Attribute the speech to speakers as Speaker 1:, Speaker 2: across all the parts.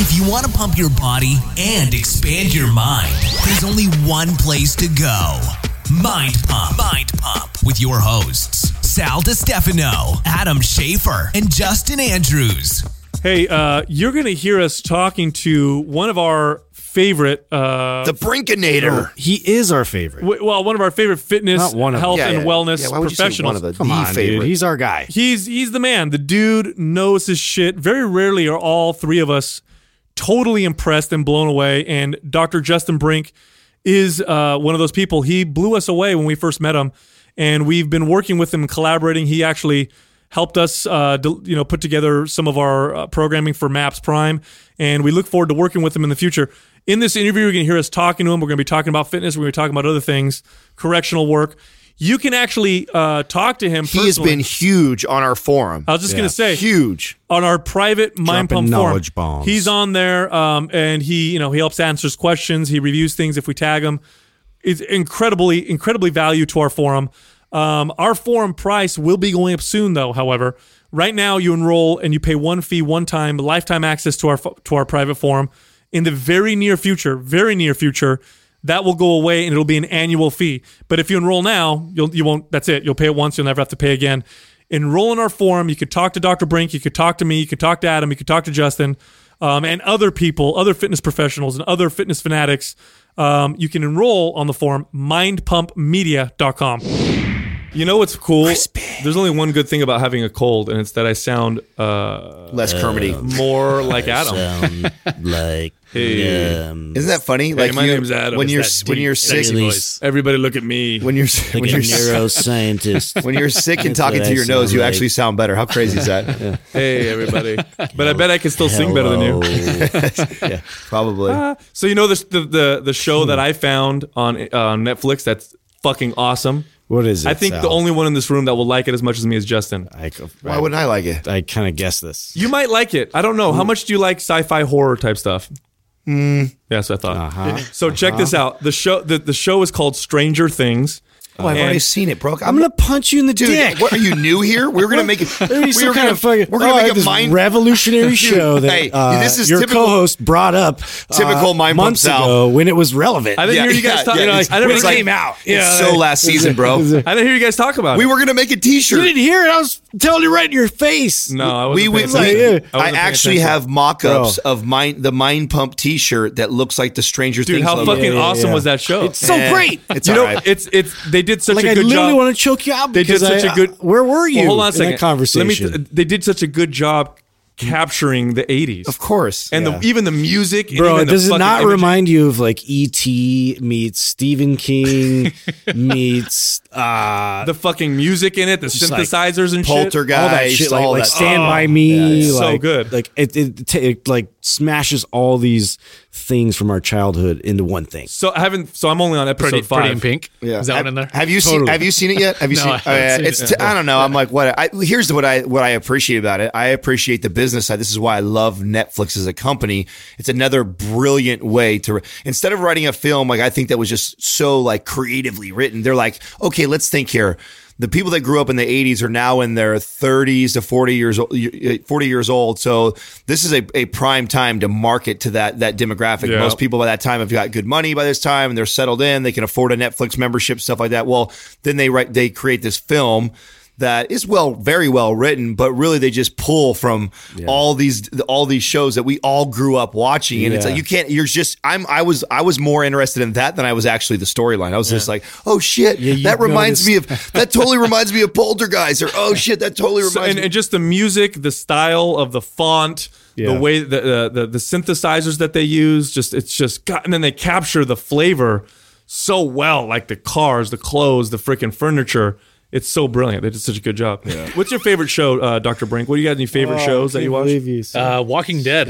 Speaker 1: If you want to pump your body and expand your mind, there's only one place to go. Mind Pump. Mind Pump with your hosts, Sal DiStefano, Adam Schafer, and Justin Andrews.
Speaker 2: Hey, uh, you're going to hear us talking to one of our favorite, uh,
Speaker 3: The Brinkinator.
Speaker 4: He is our favorite.
Speaker 2: w- well, one of our favorite fitness,
Speaker 4: Not one of
Speaker 2: health,
Speaker 3: Yeah,
Speaker 2: and
Speaker 3: yeah.
Speaker 2: wellness
Speaker 3: Yeah, why would you say
Speaker 2: professionals.
Speaker 3: one of the,
Speaker 4: Come
Speaker 3: the
Speaker 4: on,
Speaker 3: favorite?
Speaker 4: dude. He's our guy.
Speaker 2: He's he's the man. The dude knows his shit. Very rarely are all three of us totally impressed and blown away. And Dr. Justin Brink is uh, one of those people. He blew us away when we first met him, and we've been working with him collaborating. He actually helped us, uh, you know, put together some of our uh, programming for Maps Prime, and we look forward to working with him in the future. In this interview, you're going to hear us talking to him. We're going to be talking about fitness. We're going to be talking about other things, correctional work. You can actually uh, talk to him.
Speaker 3: he has been huge on our forum.
Speaker 2: I was just gonna say
Speaker 3: huge.
Speaker 2: on our private mind
Speaker 4: Dropping
Speaker 2: pump forum.
Speaker 4: bombs.
Speaker 2: He's on there, um, and he you know he helps answers questions. He reviews things if we tag him. It's incredibly incredibly value to our forum. Um, our forum price will be going up soon, though. However, right now you enroll and you pay one fee, one time, lifetime access to our to our private forum. In the very near future, very near future, that will go away and it'll be an annual fee. But if you enroll now, you'll you won't. That's it. You'll pay it once. You'll never have to pay again. Enroll in our forum. You could talk to Dr. Brink. You could talk to me. You could talk to Adam. You could talk to Justin, um, and other people, other fitness professionals, and other fitness fanatics. Um, you can enroll on the forum mindpumpmedia.com. You know what's cool? There's only one good thing about having a cold, and it's that I sound uh,
Speaker 3: Less Kermity.
Speaker 2: more like Adam.
Speaker 5: sound like
Speaker 2: Hey.
Speaker 5: um,
Speaker 3: Isn't that funny? like
Speaker 2: my
Speaker 3: you-
Speaker 2: name's Adam.
Speaker 3: When you're
Speaker 2: that
Speaker 3: when
Speaker 2: deep,
Speaker 3: you're sick,
Speaker 5: voice.
Speaker 2: Everybody, look at me.
Speaker 3: when you're
Speaker 5: like
Speaker 3: when
Speaker 5: a
Speaker 3: you're
Speaker 5: neuroscientist.
Speaker 3: when you're sick and talking
Speaker 5: what
Speaker 3: to your nose,
Speaker 5: sound
Speaker 3: you actually sound better. How crazy is that?
Speaker 2: hey, everybody! But I bet I can still sing better than you.
Speaker 5: Hello.
Speaker 3: Probably.
Speaker 2: So you know this the the, the show that I found on uh, Netflix that's fucking awesome.
Speaker 4: What is it?
Speaker 2: I think the
Speaker 4: Sal?
Speaker 2: only one in this room that will like it as much as me is Justin.
Speaker 4: I,
Speaker 3: Why wouldn't I like it?
Speaker 4: I kind of guess this.
Speaker 2: You might like it. I don't know. How much do you like sci-fi horror type stuff? Mm. Yeah, that's what I thought.
Speaker 4: Uh-huh.
Speaker 2: So check this out. The show the, the show is called Stranger Things.
Speaker 3: Oh, I've
Speaker 2: And-
Speaker 3: already seen it, bro.
Speaker 4: I'm gonna punch you in the
Speaker 3: Dude,
Speaker 4: dick.
Speaker 3: what are you new here? We're gonna make it. We
Speaker 4: some
Speaker 3: were
Speaker 4: kind
Speaker 3: gonna,
Speaker 4: of fucking.
Speaker 3: we're gonna
Speaker 4: oh,
Speaker 3: make a
Speaker 4: this
Speaker 3: mind.
Speaker 4: revolutionary show that
Speaker 3: hey,
Speaker 4: uh,
Speaker 3: this is
Speaker 4: your
Speaker 3: typical-
Speaker 4: co-host brought up. uh,
Speaker 3: Typical Mind Pump
Speaker 4: months
Speaker 3: Sal.
Speaker 4: ago when it was relevant.
Speaker 2: I didn't
Speaker 3: Yeah,
Speaker 2: hear you guys
Speaker 3: yeah,
Speaker 2: talk.
Speaker 3: yeah,
Speaker 2: you know,
Speaker 3: it's-
Speaker 2: I never
Speaker 3: it's
Speaker 2: like,
Speaker 3: like-
Speaker 4: out.
Speaker 3: It's so last season, bro.
Speaker 2: I didn't hear you guys talk about it.
Speaker 3: We were gonna make a T-shirt.
Speaker 4: You didn't hear it. I was telling you right in your face.
Speaker 2: No, I wasn't
Speaker 3: we,
Speaker 2: paying
Speaker 3: we,
Speaker 2: attention.
Speaker 4: yeah.
Speaker 2: I
Speaker 3: I, actually have mock-ups
Speaker 4: Bro.
Speaker 3: of mind the Mind Pump T-shirt that looks like the Stranger
Speaker 2: Dude,
Speaker 3: Things.
Speaker 2: how
Speaker 3: logo.
Speaker 2: fucking
Speaker 4: Yeah, yeah,
Speaker 2: awesome was that show?
Speaker 4: It's so
Speaker 3: Eh,
Speaker 4: great.
Speaker 3: It's
Speaker 2: you know, it's it's they did such
Speaker 4: like
Speaker 2: a
Speaker 4: I
Speaker 2: good
Speaker 4: literally
Speaker 2: job.
Speaker 4: want to choke you out.
Speaker 2: They did
Speaker 4: because
Speaker 2: such
Speaker 4: I-
Speaker 2: a good.
Speaker 4: Where were you?
Speaker 2: Well, hold on a
Speaker 4: in
Speaker 2: second.
Speaker 4: that conversation.
Speaker 2: Let me. They did such a good job capturing the '80s,
Speaker 3: of course.
Speaker 2: and
Speaker 3: Yeah.
Speaker 2: the even the music. and
Speaker 4: Bro,
Speaker 2: even the
Speaker 4: does it not
Speaker 2: imagery.
Speaker 4: remind you of like E.T. meets Stephen King meets uh,
Speaker 2: the fucking music in it, the
Speaker 4: Just like
Speaker 2: synthesizers and shit?
Speaker 3: Poltergeist,
Speaker 4: all that shit, like,
Speaker 3: all
Speaker 4: like
Speaker 3: that.
Speaker 4: Stand
Speaker 2: Oh,
Speaker 4: by Me,
Speaker 2: yeah, so good.
Speaker 4: Like it, it, it, like smashes all these things from our childhood into one thing.
Speaker 2: So I haven't. So I'm only on episode
Speaker 6: Pretty,
Speaker 2: five.
Speaker 6: pretty in pink.
Speaker 3: Yeah.
Speaker 6: Is that
Speaker 3: have,
Speaker 6: one in there?
Speaker 3: Have you seen Have you seen it yet? Have you
Speaker 6: No,
Speaker 3: seen?
Speaker 6: I haven't
Speaker 3: uh,
Speaker 6: seen
Speaker 3: it's.
Speaker 6: it.
Speaker 3: T- I don't know. I'm like, what? I, here's what I what I appreciate about it. I appreciate the business side. This is why I love Netflix as a company. It's another brilliant way to instead of writing a film like I think that was just so like creatively written. They're like, okay, let's think here. The people that grew up in the 80s are now in their 30s to 40 years old, 40 years old. So this is a, a prime time to market to that that demographic.
Speaker 2: Yeah.
Speaker 3: Most people by that time have got good money by this time and they're settled in. They can afford a Netflix membership, stuff like that. Well, then they write, they create this film that is well, very well written, but really they just pull from all these all these shows that we all grew up watching, and it's like you can't. You're just I'm I was I was more interested in that than I was actually the storyline. I was just like, oh shit,
Speaker 4: Yeah,
Speaker 3: that reminds
Speaker 4: noticed-
Speaker 3: me of that totally reminds me of Poltergeist, or oh shit, that totally reminds
Speaker 2: So, and,
Speaker 3: me.
Speaker 2: and just the music, the style of the font,
Speaker 4: Yeah.
Speaker 2: the way the, the the the synthesizers that they use, just it's just got, and then they capture the flavor so well, like the cars, the clothes, the freaking furniture. It's so brilliant. They did such a good job. What's your favorite show, uh, Dr. Brink? What do you got? Any favorite shows that you watch?
Speaker 6: Uh, Walking Dead.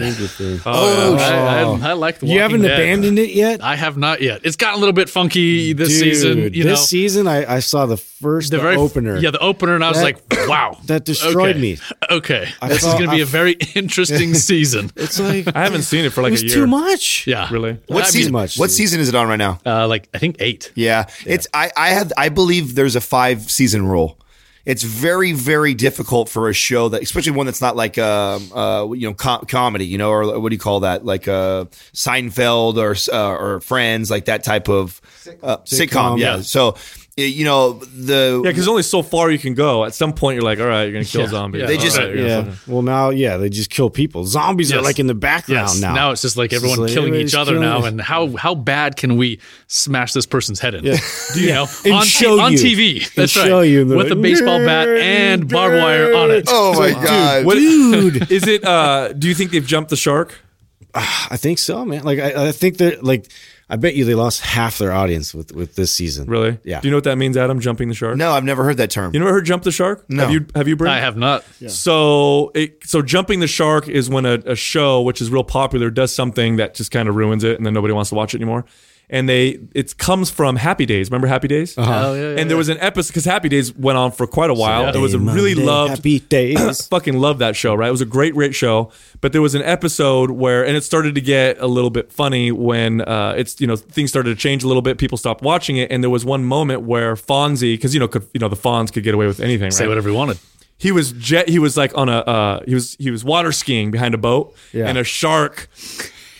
Speaker 2: Oh,
Speaker 6: I, I, I like the
Speaker 4: you haven't
Speaker 6: Dead.
Speaker 4: abandoned it yet.
Speaker 6: I have not yet. It's gotten a little bit funky this
Speaker 4: Dude,
Speaker 6: season. You
Speaker 4: this
Speaker 6: know,
Speaker 4: season, I, I saw the first
Speaker 6: the
Speaker 4: the
Speaker 6: very
Speaker 4: opener.
Speaker 6: Yeah, the opener, and I was
Speaker 4: That-
Speaker 6: like, wow,
Speaker 4: that destroyed
Speaker 6: okay.
Speaker 4: me.
Speaker 6: Okay,
Speaker 4: I
Speaker 6: this is going to be a very interesting season.
Speaker 4: It's like
Speaker 2: I haven't seen it for like
Speaker 4: it was
Speaker 2: a year.
Speaker 4: too much.
Speaker 6: Yeah,
Speaker 2: Really?
Speaker 3: what
Speaker 6: I mean,
Speaker 3: season?
Speaker 4: much,
Speaker 3: what season is it on right now?
Speaker 6: Uh, like I think eight.
Speaker 3: Yeah, it's I I have I believe there's a five season rule. it's very very difficult for a show that, especially one that's not like um uh you know com- comedy, you know, or what do you call that, like uh Seinfeld or uh, or Friends, like that type of uh, sitcom.
Speaker 4: Sitcom,
Speaker 3: yeah.
Speaker 6: yeah.
Speaker 3: So you know the
Speaker 2: Yeah, because only so far you can go. At some point, you're like, all right, you're gonna kill
Speaker 6: Yeah.
Speaker 2: zombies.
Speaker 6: Yeah.
Speaker 3: They just-
Speaker 2: All right, you're gonna
Speaker 4: Yeah.
Speaker 2: fucking-
Speaker 4: Well, now, yeah, they just kill people. Zombies are
Speaker 6: Yes.
Speaker 4: like in the background
Speaker 6: Yes.
Speaker 4: now.
Speaker 6: Now it's just like
Speaker 4: It's
Speaker 6: everyone
Speaker 4: like
Speaker 6: killing
Speaker 4: everybody's
Speaker 6: each other
Speaker 4: killing-
Speaker 6: now, and how how bad can we smash this person's head in?
Speaker 4: Yeah.
Speaker 6: Do you know
Speaker 4: And
Speaker 6: on,
Speaker 4: show
Speaker 6: on
Speaker 4: you.
Speaker 6: TV?
Speaker 4: And
Speaker 6: That's
Speaker 4: show
Speaker 6: right.
Speaker 4: you, and
Speaker 6: with a baseball bat and barbed wire on it.
Speaker 3: oh my god.
Speaker 2: What-
Speaker 4: Dude,
Speaker 2: Is it? Uh, do you think they've jumped the shark?
Speaker 4: I think so, man. Like, I, I think they're like, I bet you they lost half their audience with with this season.
Speaker 2: Really?
Speaker 4: Yeah.
Speaker 2: Do you know what that means, Adam? Jumping the shark?
Speaker 3: No, I've never heard that term.
Speaker 2: You never heard jump the shark?
Speaker 3: No.
Speaker 2: Have you? Have you? Brent?
Speaker 6: I have not.
Speaker 2: So, it, so jumping the shark is when a, a show, which is real popular, does something that just kind of ruins it, and then nobody wants to watch it anymore. And they, it comes from Happy Days. Remember Happy Days?
Speaker 6: Oh, yeah, yeah,
Speaker 2: and there was an episode because Happy Days went on for quite a while. there was a
Speaker 4: Monday,
Speaker 2: really loved
Speaker 4: happy days.
Speaker 2: fucking loved that show, right? It was a great, great show. But there was an episode where, and it started to get a little bit funny when uh, it's you know things started to change a little bit. People stopped watching it, and there was one moment where Fonzie, because you know, could, you know, the Fonz could get away with anything,
Speaker 6: Say
Speaker 2: right?
Speaker 6: whatever he wanted.
Speaker 2: He was jet. He was like on a. Uh, he was he was water skiing behind a boat,
Speaker 4: Yeah.
Speaker 2: and a shark.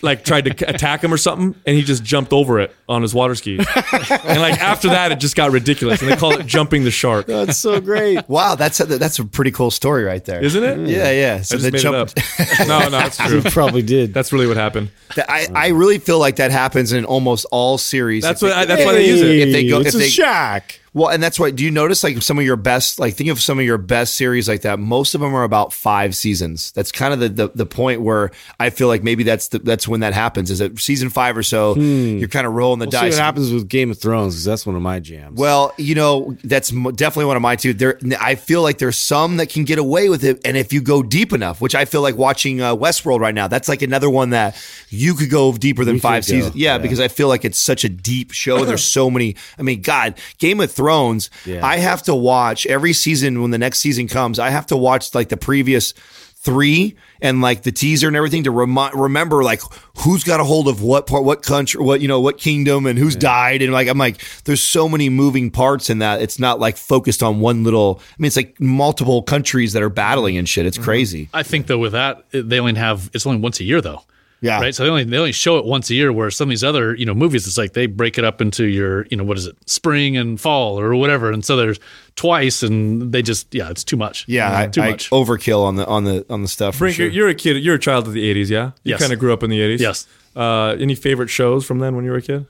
Speaker 2: Like tried to attack him or something, and he just jumped over it on his water skis. and like after that, it just got ridiculous, and they call it jumping the shark,
Speaker 4: That's so great.
Speaker 3: Wow, that's a, that's a pretty cool story right there,
Speaker 2: isn't it?
Speaker 3: Yeah, yeah.
Speaker 2: I
Speaker 3: So
Speaker 2: just
Speaker 3: they
Speaker 2: made
Speaker 3: jumped-
Speaker 2: it up. No, no, that's true.
Speaker 4: Probably did.
Speaker 2: That's really what happened.
Speaker 3: I, I really feel like that happens in almost all series.
Speaker 2: That's
Speaker 3: If
Speaker 2: what. I,
Speaker 3: they-
Speaker 2: that's why they use it.
Speaker 3: If they go-
Speaker 4: it's
Speaker 3: if
Speaker 4: a
Speaker 3: they-
Speaker 4: shack.
Speaker 3: Well, and that's why. Do you notice like some of your best? Like think of some of your best series like that. Most of them are about five seasons. That's kind of the the, the point where I feel like maybe that's the, that's when that happens. Is at season five or so, you're kind of rolling the
Speaker 4: Hmm. We'll see
Speaker 3: dice.
Speaker 4: what happens with Game of Thrones because that's one of my jams.
Speaker 3: Well, you know, that's definitely one of my two. There, I feel like there's some that can get away with it, and if you go deep enough, which I feel like watching uh, Westworld right now, that's like another one that you could go deeper than
Speaker 4: We
Speaker 3: five seasons. Yeah,
Speaker 4: yeah.
Speaker 3: because I feel like it's such a deep show. There's so many. I mean, God, Game of Thrones.
Speaker 4: Yeah.
Speaker 3: I have to watch every season when the next season comes. I have to watch like the previous three and like the teaser and everything to remi- remember like who's got a hold of what part what country what you know what kingdom and who's died and like i'm like there's so many moving parts in that it's not like focused on one little i mean it's like multiple countries that are battling and shit it's mm-hmm. crazy
Speaker 6: I think though with that they only have it's only once a year though.
Speaker 3: Yeah.
Speaker 6: Right. So they only they only show it once a year. Where some of these other you know movies, it's like they break it up into your you know what is it spring and fall or whatever, and so there's twice, and they just yeah it's too much.
Speaker 3: yeah I,
Speaker 6: too
Speaker 3: I
Speaker 6: much.
Speaker 3: overkill on the on the on the stuff for
Speaker 2: Brink,
Speaker 3: sure.
Speaker 2: you're a kid. You're a child of the '80s, yeah. You
Speaker 6: Yes.
Speaker 2: kind of grew up in the '80s.
Speaker 6: Yes.
Speaker 2: Uh, any favorite shows from then when you were a kid?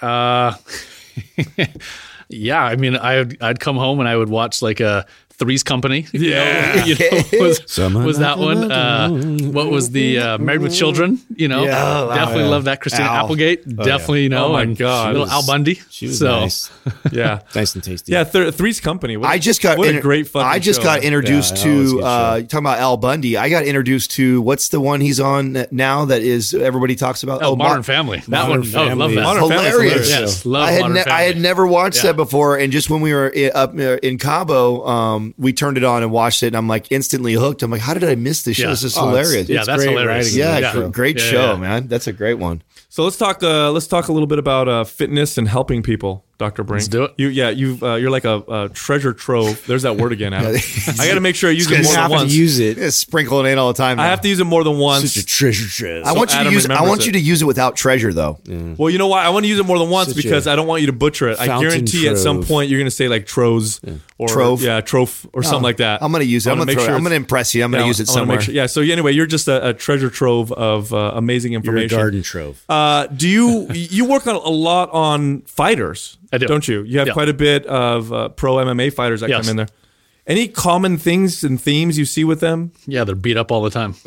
Speaker 6: Uh, yeah, I mean, I'd I'd come home and I would watch like a Three's Company. you know, you know, was, was that one? Uh, what was the uh, Married with Children? You know,
Speaker 4: Yeah. Oh,
Speaker 6: definitely
Speaker 4: Yeah.
Speaker 6: love that. Christina
Speaker 3: Al.
Speaker 6: Applegate, definitely. You know,
Speaker 2: Oh, my God.
Speaker 6: little Al Bundy.
Speaker 4: she was
Speaker 6: so,
Speaker 4: nice,
Speaker 2: Yeah.
Speaker 4: nice and tasty.
Speaker 2: Yeah, th- Three's Company. What a-
Speaker 3: I just got
Speaker 2: what a great fucking
Speaker 3: I just
Speaker 2: show.
Speaker 3: got introduced
Speaker 4: Yeah, that was a
Speaker 3: to uh talking about Al Bundy. I got introduced to what's the one he's on now that is everybody talks about
Speaker 6: Oh, Modern
Speaker 3: Mo-
Speaker 6: Family. That
Speaker 4: Modern
Speaker 6: one. Oh, love
Speaker 4: Family.
Speaker 6: that.
Speaker 2: Modern Family's
Speaker 3: hilarious.
Speaker 6: Yes, love
Speaker 3: I had ne- I had never watched
Speaker 6: Yeah.
Speaker 3: that before, and just when we were up uh, in Cabo, um, we turned it on and watched it, and I'm like instantly hooked. I'm like, how did I miss this show?
Speaker 6: Yeah.
Speaker 3: This is
Speaker 4: Oh, it's-
Speaker 3: hilarious.
Speaker 6: Yeah,
Speaker 4: It's
Speaker 6: that's
Speaker 4: great
Speaker 6: hilarious.
Speaker 4: writing.
Speaker 3: yeah,
Speaker 6: Yeah.
Speaker 3: gr- great show, man. That's a great one.
Speaker 2: So let's talk. Uh, let's talk a little bit about uh, fitness and helping people, Doctor Brink.
Speaker 6: Let's do it.
Speaker 2: You, yeah, you, uh, you're like a, a treasure trove. There's that word again. Adam. I got to make sure I use it more
Speaker 4: you
Speaker 2: than
Speaker 4: have
Speaker 2: once.
Speaker 4: to use it.
Speaker 3: Yeah, sprinkle it in all the time.
Speaker 2: I have to use it more than once.
Speaker 4: Such a treasure chest.
Speaker 3: I want you to
Speaker 2: Adam
Speaker 3: use. I want
Speaker 2: it.
Speaker 3: you to use it without treasure, though.
Speaker 2: Well, you know why? I want to use it more than once
Speaker 4: Such
Speaker 2: because I don't want you to butcher it. I
Speaker 4: fountain
Speaker 2: guarantee at some point you're going to say like troves or
Speaker 3: Trove.
Speaker 2: yeah, troph or something like that.
Speaker 3: I'm going to use it.
Speaker 2: I
Speaker 3: I'm going to
Speaker 2: make sure
Speaker 3: I'm going to impress you. I'm going to
Speaker 2: Yeah,
Speaker 3: use it
Speaker 2: I
Speaker 3: somewhere.
Speaker 2: make sure- yeah. So anyway, you're just a, a treasure trove of uh, amazing
Speaker 4: You're a
Speaker 2: information.
Speaker 4: garden trove.
Speaker 2: Uh, do you you work on a lot on fighters?
Speaker 6: I do.
Speaker 2: Don't you? You have
Speaker 6: Yeah.
Speaker 2: quite a bit of uh, pro MMA fighters that
Speaker 6: Yes.
Speaker 2: come in there. Any common things and themes you see with them?
Speaker 6: Yeah, they're beat up all the time.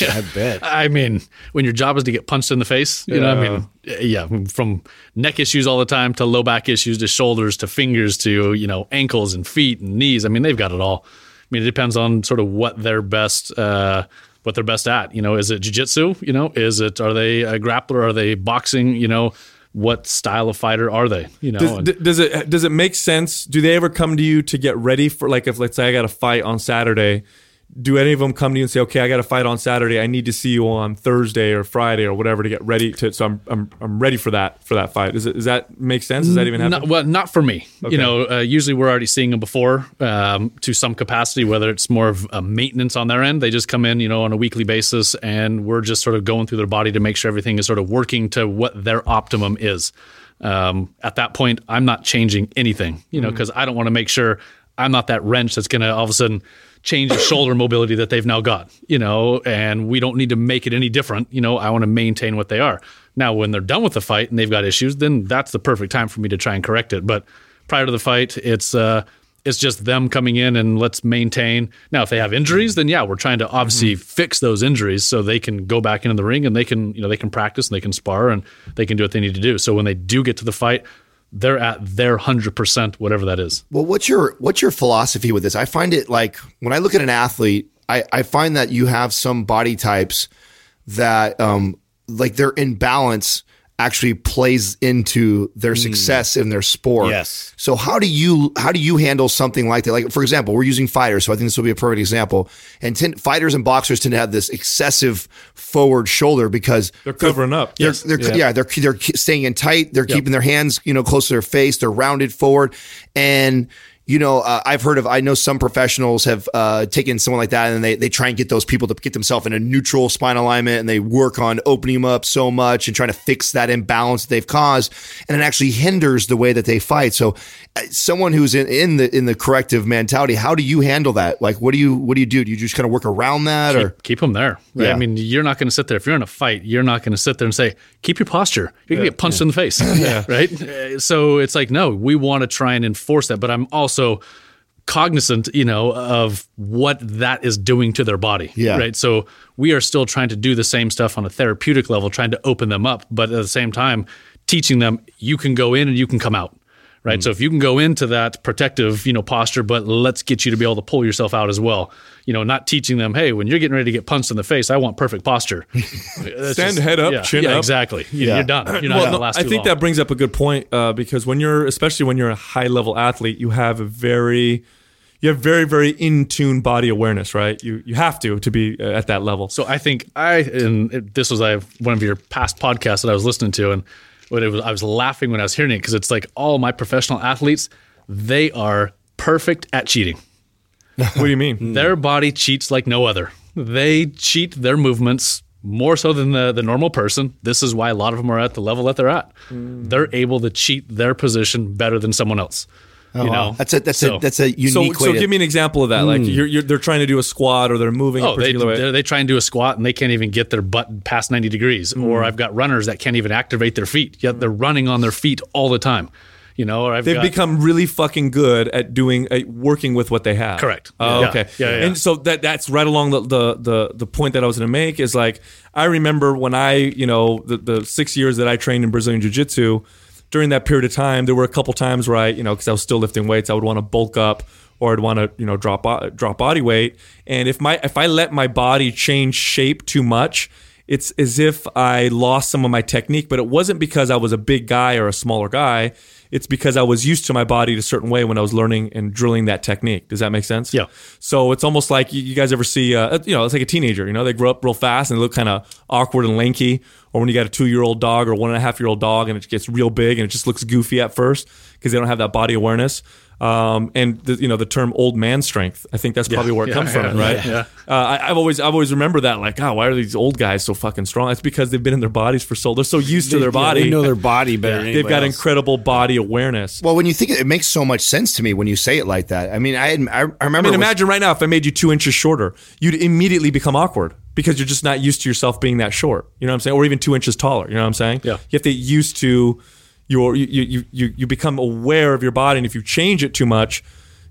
Speaker 4: I bet.
Speaker 6: I mean, when your job is to get punched in the face, you know, I mean, yeah, from neck issues all the time to low back issues to shoulders to fingers to, you know, ankles and feet and knees. I mean, they've got it all. I mean, it depends on sort of what they're best, uh, what they're best at. You know, is it jujitsu? You know, is it, are they a grappler? Are they boxing? You know, what style of fighter are they? You know,
Speaker 2: Does,
Speaker 6: and-
Speaker 2: does it does it make sense? Do they ever come to you to get ready for like if let's say I got a fight on Saturday? Do any of them come to you and say, "Okay, I got to fight on Saturday. I need to see you on Thursday or Friday or whatever to get ready to." So I'm I'm, I'm ready for that for that fight. Is it, does that make sense? Does that even happen?
Speaker 6: Not, well, not for me.
Speaker 2: Okay.
Speaker 6: You know, uh, usually we're already seeing them before um, to some capacity, whether it's more of a maintenance on their end. They just come in, you know, on a weekly basis, and we're just sort of going through their body to make sure everything is sort of working to what their optimum is. Um, at that point, I'm not changing anything, you know, because I don't want to make sure I'm not that wrench that's going to all of a sudden change of shoulder mobility that they've now got, you know, and we don't need to make it any different. You know, I want to maintain what they are. Now, when they're done with the fight and they've got issues, then that's the perfect time for me to try and correct it. But prior to the fight, it's uh, it's just them coming in and let's maintain. Now, if they have injuries, then yeah, we're trying to obviously fix those injuries so they can go back into the ring and they can you know they can practice and they can spar and they can do what they need to do. So when they do get to the fight, they're at their hundred percent, whatever that is.
Speaker 3: Well, what's your what's your philosophy with this? I find it like when I look at an athlete, I, I find that you have some body types that um like their imbalance actually plays into their hmm. success in their sport.
Speaker 4: Yes.
Speaker 3: So how do you how do you handle something like that? Like for example, we're using fighters, so I think this will be a perfect example. And ten, fighters and boxers tend to have this excessive forward shoulder because
Speaker 2: They're covering up.
Speaker 3: they're, they're yeah. they're they're staying in tight. They're keeping their hands you know close to their face. They're rounded forward, and you know uh, I've heard of I know some professionals have uh, taken someone like that and they they try and get those people to get themselves in a neutral spine alignment and they work on opening them up so much and trying to fix that imbalance that they've caused, and it actually hinders the way that they fight. So, uh, someone who's in, in the in the corrective mentality, how do you handle that? Like, what do you what do you do? Do you just kind of work around that or?
Speaker 6: keep them there. Right?
Speaker 3: Yeah.
Speaker 6: I mean, you're not going to sit there if you're in a fight. You're not going to sit there and say, "Keep your posture." You're going to get punched in the face. right. Uh, So it's like, no, we want to try and enforce that, but I'm also cognizant, you know, of what that is doing to their body.
Speaker 3: Yeah.
Speaker 6: Right. So we are still trying to do the same stuff on a therapeutic level, trying to open them up, but at the same time, teaching them you can go in and you can come out. Right. So if you can go into that protective, you know, posture, but let's get you to be able to pull yourself out as well. You know, not teaching them, hey, when you're getting ready to get punched in the face, I want perfect posture.
Speaker 2: Stand head up,
Speaker 6: yeah,
Speaker 2: chin
Speaker 6: yeah,
Speaker 2: up.
Speaker 6: Exactly. You,
Speaker 3: Yeah.
Speaker 6: You're done. You're not
Speaker 2: well, no, I think
Speaker 6: long.
Speaker 2: that brings up a good point uh, because when you're, especially when you're a high level athlete, you have a very, you have very very in tune body awareness, right? You you have to to be uh, at that level.
Speaker 6: So I think I and this was I one of your past podcasts that I was listening to, and what it was I was laughing when I was hearing it because it's like all my professional athletes they are perfect at cheating.
Speaker 2: what do you mean? Hmm.
Speaker 6: Their body cheats like no other. They cheat their movements more so than the, the normal person. This is why a lot of them are at the level that they're at. Hmm. They're able to cheat their position better than someone else. You know,
Speaker 3: That's a that's
Speaker 6: So-
Speaker 3: a that's a unique
Speaker 2: So,
Speaker 3: way
Speaker 2: so
Speaker 3: to,
Speaker 2: give me an example of that. Like you're, you're, they're trying to do a squat or they're moving a
Speaker 6: Oh, they,
Speaker 2: way.
Speaker 6: they they try and do a squat and they can't even get their butt past 90 degrees.
Speaker 2: Mm.
Speaker 6: Or I've got runners that can't even activate their feet, yet they're running on their feet all the time. You know, or I've
Speaker 2: They've
Speaker 6: got,
Speaker 2: become really fucking good at doing at working with what they have.
Speaker 6: Correct.
Speaker 2: Oh,
Speaker 6: Yeah.
Speaker 2: okay.
Speaker 6: Yeah, yeah, yeah.
Speaker 2: And so that that's right along the, the the the point that I was going to make is like I remember when I you know the the six years that I trained in Brazilian Jiu Jitsu. During that period of time, there were a couple times where I you know because I was still lifting weights, I would want to bulk up or I'd want to you know drop drop body weight. And if my if I let my body change shape too much. It's as if I lost some of my technique, but it wasn't because I was a big guy or a smaller guy. It's because I was used to my body a certain way when I was learning and drilling that technique. Does that make sense?
Speaker 6: Yeah.
Speaker 2: So it's almost like you, guys ever see, uh, you know, it's like a teenager. You know, they grow up real fast and they look kind of awkward and lanky. Or when you got a two-year-old dog or one and a half-year-old dog and it gets real big and it just looks goofy at first because they don't have that body awareness. Um, and the, you know the term "old man strength." I think that's probably where it
Speaker 6: Yeah,
Speaker 2: comes
Speaker 6: yeah,
Speaker 2: from, right?
Speaker 6: yeah.
Speaker 2: Uh, I, I've always I've always remember that like, oh, why are these old guys so fucking strong? It's because they've been in their bodies for so long. they're so used to their body.
Speaker 4: They know their body better. than
Speaker 2: They've got
Speaker 4: else.
Speaker 2: incredible body awareness.
Speaker 3: well when you think it, it makes so much sense to me when you say it like that. I mean, I I, I remember
Speaker 2: I mean,
Speaker 3: it was-
Speaker 2: imagine right now if I made you two inches shorter, you'd immediately become awkward because you're just not used to yourself being that short. You know what I'm saying? Or even two inches taller. You know what I'm saying?
Speaker 6: Yeah.
Speaker 2: You have to get used to your you you you you become aware of your body, and if you change it too much,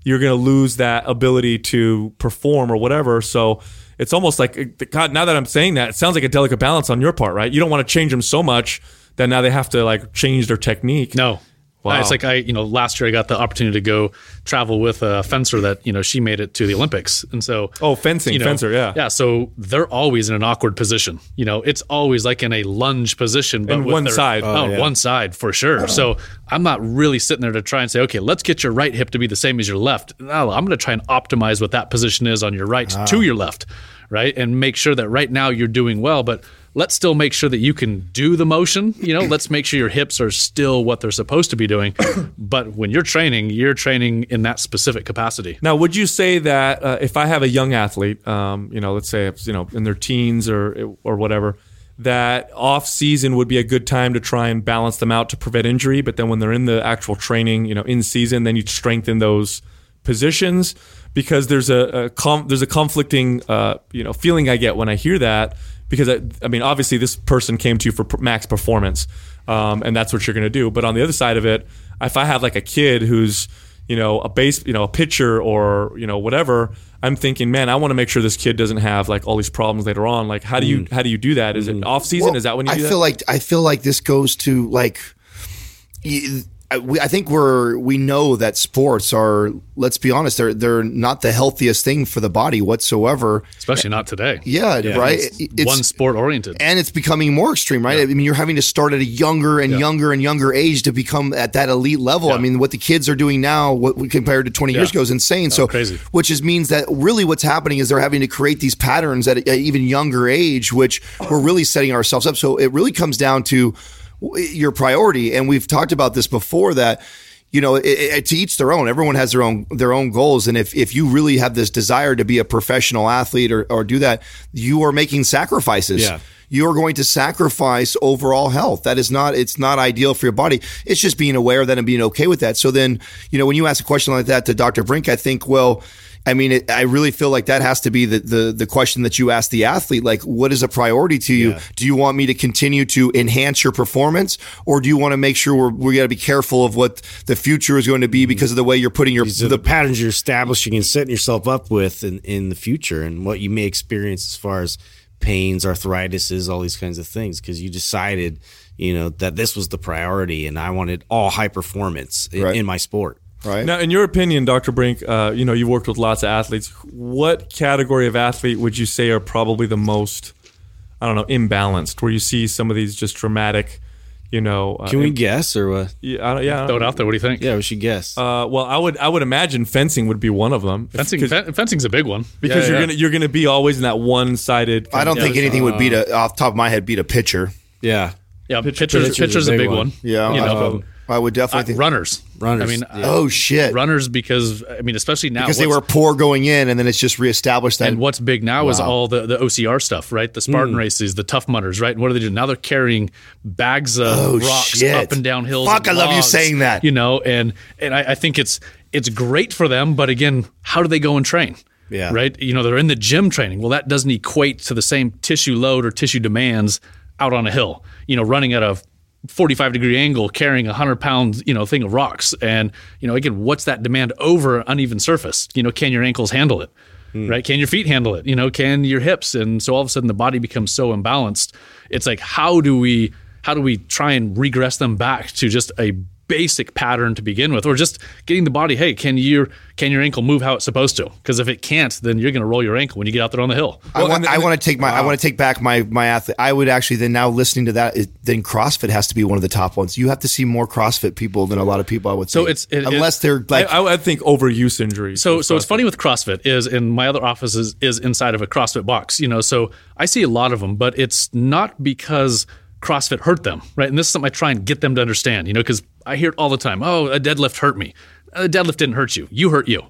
Speaker 2: you're going to lose that ability to perform or whatever. So. It's almost like uh, God. Now that I'm saying that, it sounds like a delicate balance on your part, right? You don't want to change them so much that now they have to like change their technique.
Speaker 6: No.
Speaker 2: Wow.
Speaker 6: It's like I, you know, last year I got the opportunity to go travel with a fencer that, you know, she made it to the Olympics. And so,
Speaker 2: Oh, fencing,
Speaker 6: you know,
Speaker 2: fencer, yeah.
Speaker 6: Yeah. So they're always in an awkward position. You know, it's always like in a lunge position, but
Speaker 2: And
Speaker 6: with
Speaker 2: one
Speaker 6: their-
Speaker 2: side.
Speaker 6: Oh, oh,
Speaker 4: yeah.
Speaker 6: one side for sure. So I'm not really sitting there to try and say, okay, let's get your right hip to be the same as your left. No, I'm going to try and optimize what that position is on your right ah. to your left, right? And make sure that right now you're doing well, but let's still make sure that you can do the motion. You know, let's make sure your hips are still what they're supposed to be doing. but when you're training, you're training in that specific capacity.
Speaker 2: Now, would you say that uh, if I have a young athlete, um, you know, let's say it's, you know in their teens or or whatever, that off season would be a good time to try and balance them out to prevent injury, but then when they're in the actual training, you know, in season, then you strengthen those positions because there's a, a com- there's a conflicting uh, you know feeling I get when I hear that because I, I mean obviously this person came to you for max performance um, and that's what you're going to do. But on the other side of it if I have like a kid who's you know a base you know a pitcher or you know whatever I'm thinking man I want to make sure this kid doesn't have like all these problems later on. Like how do you how do you do that? Is it off season?
Speaker 3: Well,
Speaker 2: is that when you
Speaker 3: I feel
Speaker 2: that?
Speaker 3: like I feel like this goes to like. Y- I, we, I think we're we know that sports are. Let's be honest, they're they're not the healthiest thing for the body whatsoever.
Speaker 6: Especially not today.
Speaker 3: Yeah, right.
Speaker 6: It's
Speaker 3: It's-
Speaker 6: one sport oriented.
Speaker 3: and it's becoming more extreme, right? I mean, you're having to start at a younger and younger and younger age to become at that elite level. I mean, what the kids are doing now, what compared to 20 years ago, is insane. Oh, so,
Speaker 6: crazy.
Speaker 3: which is means that really what's happening is they're having to create these patterns at an even younger age, which we're really setting ourselves up. So it really comes down to w- your priority, and we've talked about this before that. You know, it, it, to each their own. Everyone has their own their own goals, and if if you really have this desire to be a professional athlete or, or do that, you are making sacrifices
Speaker 4: Yeah.
Speaker 3: you're going to sacrifice overall health. That is not, it's not ideal for your body. It's just being aware of that and being okay with that. So then, you know, when you ask a question like that to Dr. Brink, I think, well, I mean, it, I really feel like that has to be the, the, the question that you ask the athlete. Like, what is a priority to you? Do you want me to continue to enhance your performance or do you want to make sure we're, we got to be careful of what the future is going to be mm-hmm. because of the way you're putting your, the,
Speaker 4: the patterns you're establishing and setting yourself up with in, in the future and what you may experience as far as pains, arthritises, all these kinds of things because you decided, you know, that this was the priority and I wanted all high performance in,
Speaker 3: Right.
Speaker 4: in my sport.
Speaker 3: Right?
Speaker 2: Now, in your opinion, Dr. Brink, uh, you know, you've worked with lots of athletes. What category of athlete would you say are probably the most, I don't know, imbalanced, where you see some of these just dramatic, you know? Uh,
Speaker 4: Can we
Speaker 2: im-
Speaker 4: guess or what?
Speaker 2: Yeah, I don't, yeah. I
Speaker 6: Throw
Speaker 2: don't-
Speaker 6: it out there. What do you think?
Speaker 4: Yeah, we should guess.
Speaker 2: Uh, well, I would I would imagine fencing would be one of them.
Speaker 6: Fencing,
Speaker 2: because,
Speaker 6: fencing's a big one.
Speaker 2: because
Speaker 6: Yeah,
Speaker 2: you're
Speaker 6: yeah.
Speaker 2: gonna you're gonna be always in that one sided.
Speaker 3: I don't think anything would beat a, off the top of my head, beat a pitcher.
Speaker 4: yeah.
Speaker 6: Yeah, pitchers,
Speaker 4: pitcher's
Speaker 6: pitchers,
Speaker 4: a
Speaker 6: a
Speaker 4: big
Speaker 6: big
Speaker 4: one.
Speaker 6: one.
Speaker 3: Yeah.
Speaker 6: you know,
Speaker 3: um, I would definitely
Speaker 6: uh,
Speaker 3: think.
Speaker 6: runners,
Speaker 4: Runners,
Speaker 6: I mean,
Speaker 4: yeah.
Speaker 3: Oh, shit.
Speaker 6: runners because I mean, especially now
Speaker 3: because they were poor going in, and then it's just reestablished that.
Speaker 6: And what's big now is all the, the OCR stuff, right? The. Spartan races, the Tough Mudders, right? And what do they do? Now they're carrying bags of
Speaker 3: Oh,
Speaker 6: rocks
Speaker 3: shit.
Speaker 6: up and down hills.
Speaker 3: Fuck,
Speaker 6: and
Speaker 3: I love you saying that.
Speaker 6: You know, and and I, I think it's it's great for them, but again, how do they go and train?
Speaker 4: Yeah.
Speaker 6: Right? You know, they're in the gym training. Well, that doesn't equate to the same tissue load or tissue demands out on a hill. You know, running at a 45 degree angle carrying a 100 pound you know thing of rocks. And you know again what's that demand over uneven surface? You know can your ankles handle it? Hmm. Right? Can your feet handle it? You know can your hips? And so all of a sudden the body becomes so imbalanced. It's like how do we how do we try and regress them back to just a basic pattern to begin with or just getting the body hey can your can your ankle move how it's supposed to because if it can't then you're going to roll your ankle when you get out there on the hill
Speaker 3: I want,
Speaker 2: and-
Speaker 3: I want to take my, I want to take back my, my athlete. I would actually then now listening to that, it, then CrossFit has to be one of the top ones. You have to see more CrossFit people than a lot of people. I would
Speaker 6: So
Speaker 3: think.
Speaker 6: it's- it-
Speaker 3: unless they're like,
Speaker 2: I would think overuse injuries.
Speaker 6: So, so it's funny with CrossFit is in my other office is, is inside of a CrossFit box, you know. So I see a lot of them, but it's not because CrossFit hurt them, right? And this is something I try and get them to understand, you know, because I hear it all the time. Oh, a deadlift hurt me. A deadlift didn't hurt you. You hurt you,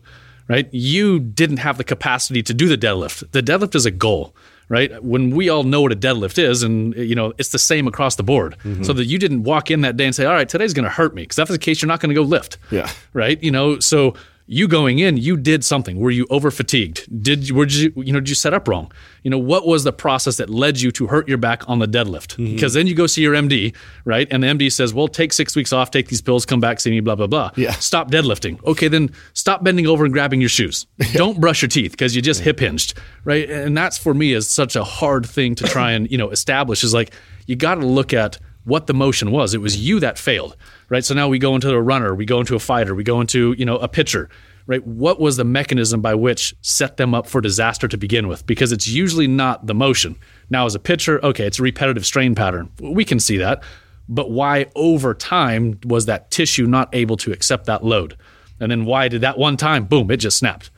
Speaker 6: right? You didn't have the capacity to do the deadlift. The deadlift is a goal, right? When we all know what a deadlift is, and you know, it's the same across the board. Mm-hmm. So that you didn't walk in that day and say, "All right, today's going to hurt me," because if that's the case, you're not going to go lift
Speaker 3: Yeah.
Speaker 6: right? You know, so you going in, you did something. Were you over fatigued? Did you, were you, you know, did you set up wrong? You know, what was the process that led you to hurt your back on the deadlift? Mm-hmm. Because then you go see your MD, right? And the MD says, well, take six weeks off, take these pills, come back, see me, blah, blah, blah.
Speaker 3: Yeah.
Speaker 6: Stop deadlifting. Okay, then stop bending over and grabbing your shoes. Don't brush your teeth because you just hip hinged, right? And that's for me is such a hard thing to try and, you know, establish is like, you got to look at what the motion was. It was you that failed, right? So now we go into a runner, we go into a fighter, we go into you know a pitcher, right? What was the mechanism by which set them up for disaster to begin with? Because it's usually not the motion. Now, as a pitcher, okay, it's a repetitive strain pattern. We can see that. But why over time was that tissue not able to accept that load? And then why did that one time, boom, it just snapped?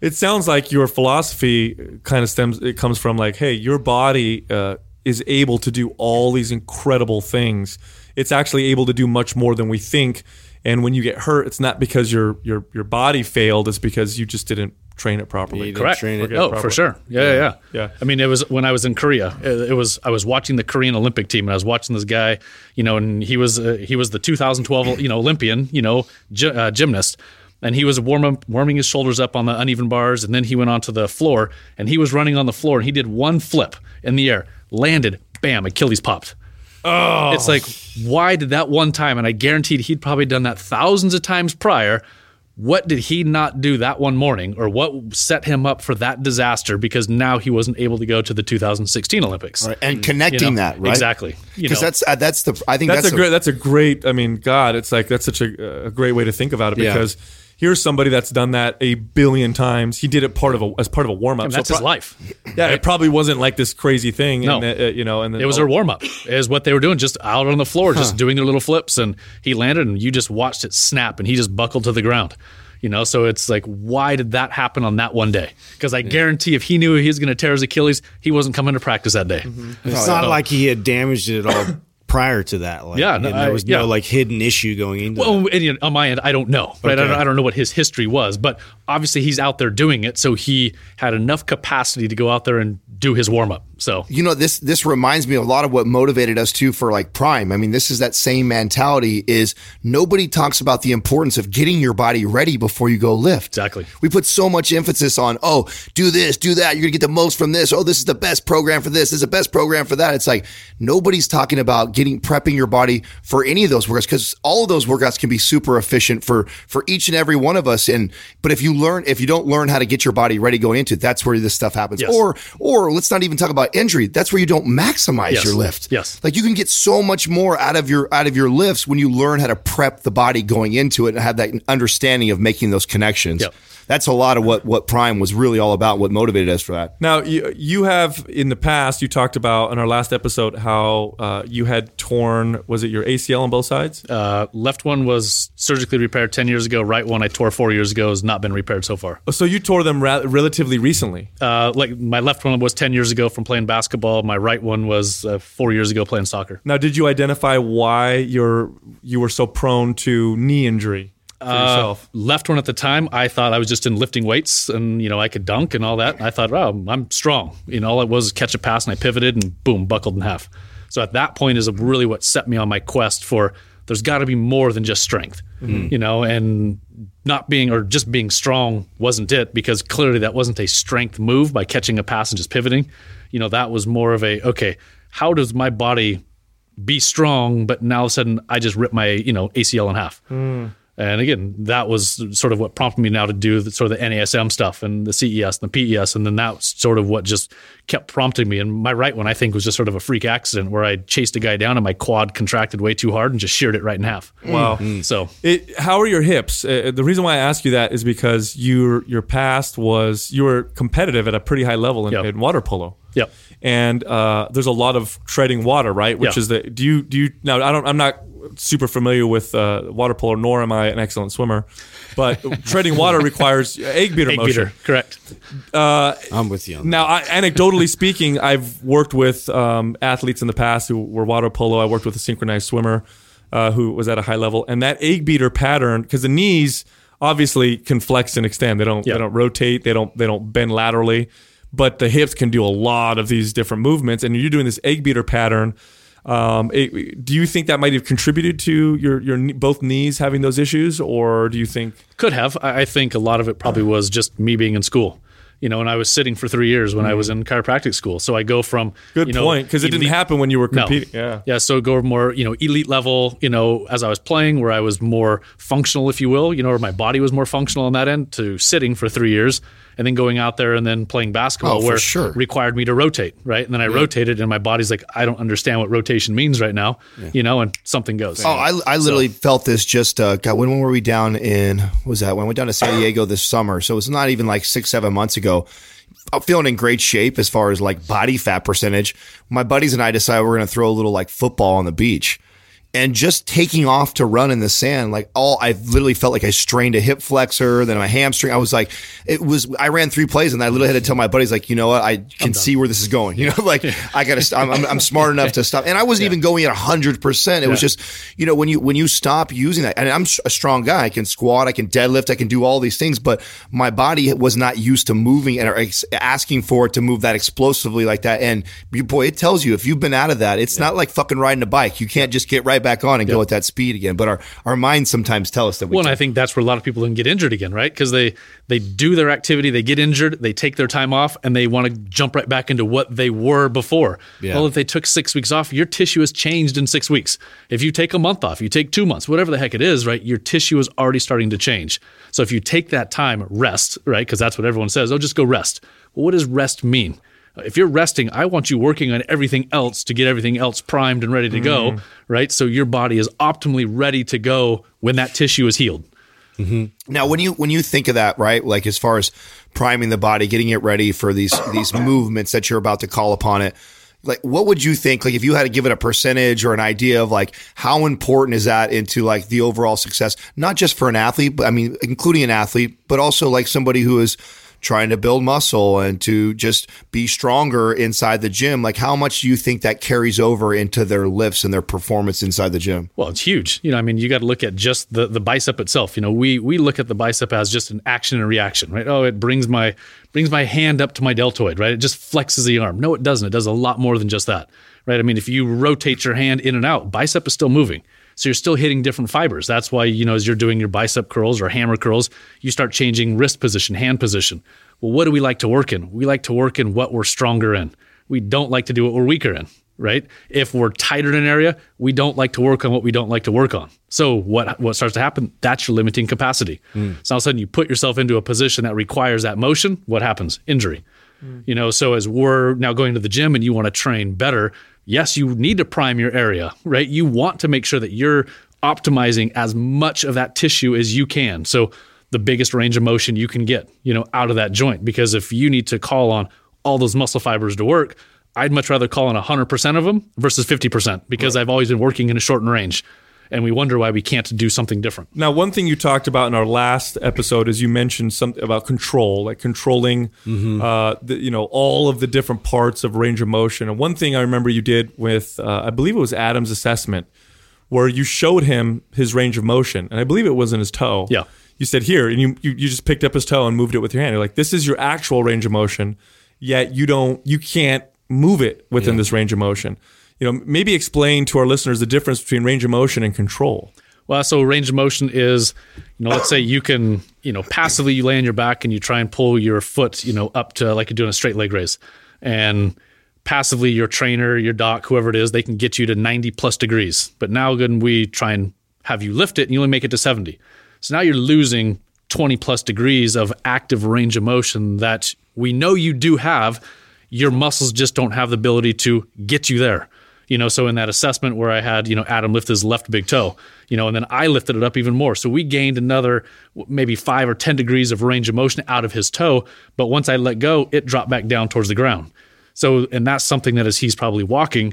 Speaker 2: It sounds like your philosophy kind of stems. It comes from like, hey, your body uh, is able to do all these incredible things. It's actually able to do much more than we think. And when you get hurt, it's not because your your your body failed. It's because you just didn't train it properly.
Speaker 4: Didn't
Speaker 6: Correct.
Speaker 4: train it
Speaker 6: oh,
Speaker 2: properly.
Speaker 6: for sure. Yeah, yeah, yeah,
Speaker 2: Yeah.
Speaker 6: I mean, it was when I was in Korea. It, it was I was watching the Korean Olympic team, and I was watching this guy, you know, and he was uh, he was the 2012 you know Olympian, you know, gy- uh, gymnast, and he was warm up, warming his shoulders up on the uneven bars, and then he went onto the floor, and he was running on the floor, and he did one flip in the air, landed, bam, Achilles popped. Oh. It's like, why did that one time? And I guaranteed he'd probably done that thousands of times prior. What did he not do that one morning, or what set him up for that disaster? Because now he wasn't able to go to the 2016 Olympics.
Speaker 3: Right. and connecting
Speaker 6: You know,
Speaker 3: that right
Speaker 6: exactly. You
Speaker 3: because that's uh, that's the I think
Speaker 2: that's,
Speaker 3: that's,
Speaker 2: a great. That's a great. I mean, God, it's like that's such a, a great way to think about it
Speaker 4: Yeah.
Speaker 2: because here's somebody that's done that a billion times. He did it part of a as part of a warm up.
Speaker 6: And that's his life.
Speaker 2: Yeah, it probably wasn't like this crazy thing.
Speaker 6: No.
Speaker 2: and, uh, you know, and then
Speaker 6: It was their warm up, is what they were doing, just out on the floor, just doing their little flips. And he landed, and you just watched it snap, and he just buckled to the ground. You know, so it's like, why did that happen on that one day? Because I guarantee if he knew he was going to tear his Achilles, he wasn't coming to practice that day.
Speaker 4: It's not like he had damaged it at all prior to that. Like,
Speaker 6: Yeah, no,
Speaker 4: there
Speaker 6: I-
Speaker 4: was
Speaker 6: yeah.
Speaker 4: no like hidden issue going into.
Speaker 6: Well,
Speaker 4: that.
Speaker 6: and, you know, on my end, I don't know, right? I, don't, I don't know what his history was, but obviously he's out there doing it, so he had enough capacity to go out there and do his warm up. So
Speaker 3: you know this this reminds me a lot of what motivated us too for like prime i mean this is that same mentality is nobody talks about the importance of getting your body ready before you go lift
Speaker 6: Exactly.
Speaker 3: we put so much emphasis on oh do this do that you're gonna get the most from this oh this is the best program for this this is the best program for that it's like nobody's talking about getting prepping your body for any of those workouts because all of those workouts can be super efficient for for each and every one of us and but if you learn if you don't learn how to get your body ready going into it that's where this stuff happens
Speaker 6: Yes.
Speaker 3: or or let's not even talk about injury. That's where you don't maximize
Speaker 6: Yes.
Speaker 3: your lift.
Speaker 6: Yes.
Speaker 3: Like you can get so much more out of your out of your lifts when you learn how to prep the body going into it and have that understanding of making those connections.
Speaker 6: Yep.
Speaker 3: That's a lot of what what Prime was really all about. What motivated us for that.
Speaker 2: Now, you, you have in the past, you talked about in our last episode how uh, you had torn, was it your ACL on both sides?
Speaker 6: uh, left one was surgically repaired 10 years ago. Right one I tore four years ago has not been repaired so far.
Speaker 2: So you tore them ra- relatively recently.
Speaker 6: Uh, like my left one was 10 years ago from playing basketball. My right one was uh, four years ago playing soccer.
Speaker 2: Now, did you identify why you're you were so prone to knee injury Uh, yourself?
Speaker 6: left one at the time, I thought I was just in lifting weights and, you know, I could dunk and all that. And I thought, wow, I'm strong. You know, all it was was catch a pass and I pivoted and boom, buckled in half. So at that point is really what set me on my quest for there's got to be more than just strength, mm-hmm. you know, and not being or just being strong wasn't it because clearly that wasn't a strength move by catching a pass and just pivoting. You know, that was more of a, okay, how does my body be strong, but now all of a sudden I just rip my, you know, ACL in half. Mm. And again, that was sort of what prompted me now to do the, sort of the NASM stuff and the CES and the PES. And then that's sort of what just kept prompting me. And my right one, I think, was just sort of a freak accident where I chased a guy down and my quad contracted way too hard and just sheared it right in half. Mm.
Speaker 2: Wow. Mm.
Speaker 6: So
Speaker 2: It, how are your hips? Uh, uh, the reason why I ask you that is because your your past was you were competitive at a pretty high level in,
Speaker 6: Yep.
Speaker 2: in water polo.
Speaker 6: Yep.
Speaker 2: And uh, there's a lot of treading water, right? Which
Speaker 6: Yeah.
Speaker 2: is the do you do you now? I don't. I'm not super familiar with uh, water polo, nor am I an excellent swimmer. But treading water requires egg beater
Speaker 6: egg
Speaker 2: motion.
Speaker 6: beater, correct.
Speaker 4: I'm with you. On.
Speaker 2: Now, I, anecdotally speaking, I've worked with um, athletes in the past who were water polo. I worked with a synchronized swimmer uh, who was at a high level, and that egg beater pattern, because the knees obviously can flex and extend. They don't.
Speaker 6: Yeah.
Speaker 2: They don't rotate. They don't. They don't bend laterally. But the hips can do a lot of these different movements, and you're doing this egg beater pattern. Um, it, do you think that might have contributed to your your both knees having those issues, or do you think?
Speaker 6: Could have. I think a lot of it probably was just me being in school. You know, and I was sitting for three years when I was in chiropractic school. So I go from
Speaker 2: Good
Speaker 6: you know,
Speaker 2: point, because it didn't happen when you were
Speaker 6: No.
Speaker 2: competing. Yeah.
Speaker 6: Yeah. So go more, you know, elite level, you know, as I was playing, where I was more functional, if you will, you know, where my body was more functional on that end, to sitting for three years and then going out there and then playing basketball
Speaker 3: Oh,
Speaker 6: where
Speaker 3: sure.
Speaker 6: it required me to rotate, right? And then I rotated and my body's like, I don't understand what rotation means right now, you know, and something goes.
Speaker 3: Oh, I, I literally felt this just uh, God, when, when were we down in what was that when we went down to San Diego this summer? So it's not even like six seven months ago. I'm feeling in great shape as far as like body fat percentage. My buddies and I decided we're going to throw a little like football on the beach. And just taking off to run in the sand, like all I literally felt like I strained a hip flexor, then my hamstring. I was like, it was. I ran three plays, and I literally had to tell my buddies, like, you know what, I can see where this is going. You know, like I got to. I'm, I'm, smart enough to stop. And I wasn't even going at hundred percent. It was just, you know, when you when you stop using that, and I'm a strong guy, I can squat, I can deadlift, I can do all these things, but my body was not used to moving and asking for it to move that explosively like that. And boy, it tells you if you've been out of that, it's not like fucking riding a bike. You can't just get right back on and go at that speed again. But our our minds sometimes tell us that we.
Speaker 6: Well, and. I think that's where a lot of people can get injured again, right? Because they they do their activity, they get injured, they take their time off, and they want to jump right back into what they were before.
Speaker 4: Yeah.
Speaker 6: Well, if they took six weeks off, your tissue has changed in six weeks. If you take a month off, you take two months, whatever the heck it is, right? Your tissue is already starting to change. So if you take that time, rest, right? Because that's what everyone says. Oh, just go rest. Well, what does rest mean? Uh, if you're resting, I want you working on everything else to get everything else primed and ready to go, mm. right? So your body is optimally ready to go when that tissue is healed. Mm-hmm.
Speaker 3: Now, when you when you think of that, right, like as far as priming the body, getting it ready for these these movements that you're about to call upon it, like what would you think? Like if you had to give it a percentage or an idea of like how important is that into like the overall success, not just for an athlete, but I mean including an athlete, but also like somebody who is trying to build muscle and to just be stronger inside the gym. Like how much do you think that carries over into their lifts and their performance inside the gym?
Speaker 6: Well, it's huge. You know, I mean, you got to look at just the the bicep itself. You know, we we look at the bicep as just an action and reaction, right? Oh, it brings my brings my hand up to my deltoid, right? It just flexes the arm. No, it doesn't. It does a lot more than just that, right? I mean, if you rotate your hand in and out, bicep is still moving. So you're still hitting different fibers. That's why, you know, as you're doing your bicep curls or hammer curls, you start changing wrist position, hand position. Well, what do we like to work in? We like to work in what we're stronger in. We don't like to do what we're weaker in, right? If we're tighter in an area, we don't like to work on what we don't like to work on. So what what starts to happen? That's your limiting capacity. Hmm. So all of a sudden you put yourself into a position that requires that motion. What happens? Injury. Hmm. You know, so as we're now going to the gym and you want to train better, yes, you need to prime your area, right? You want to make sure that you're optimizing as much of that tissue as you can. So the biggest range of motion you can get, you know, out of that joint. Because if you need to call on all those muscle fibers to work, I'd much rather call on 100% of them versus 50% because I've always been working in a shortened range. And we wonder why we can't do something different.
Speaker 2: Now, one thing you talked about in our last episode is you mentioned something about control, like controlling, uh, the, you know, all of the different parts of range of motion. And one thing I remember you did with, uh, I believe it was Adam's assessment, where you showed him his range of motion, and I believe it was in his toe.
Speaker 6: Yeah.
Speaker 2: You said here, and you, you you just picked up his toe and moved it with your hand. You're like, this is your actual range of motion, yet you don't, you can't move it within this range of motion. You know, maybe explain to our listeners the difference between range of motion and control.
Speaker 6: Well, so range of motion is, you know, let's say you can, you know, passively you lay on your back and you try and pull your foot, you know, up to like you're doing a straight leg raise. And passively your trainer, your doc, whoever it is, they can get you to 90 plus degrees. But now then we try and have you lift it and you only make it to 70. So now you're losing 20 plus degrees of active range of motion that we know you do have. Your muscles just don't have the ability to get you there you know so in that assessment where i had you know adam lift his left big toe you know and then i lifted it up even more. So we gained another maybe five or ten degrees of range of motion out of his toe but once i let go it dropped back down towards the ground. So and that's something that as he's probably walking.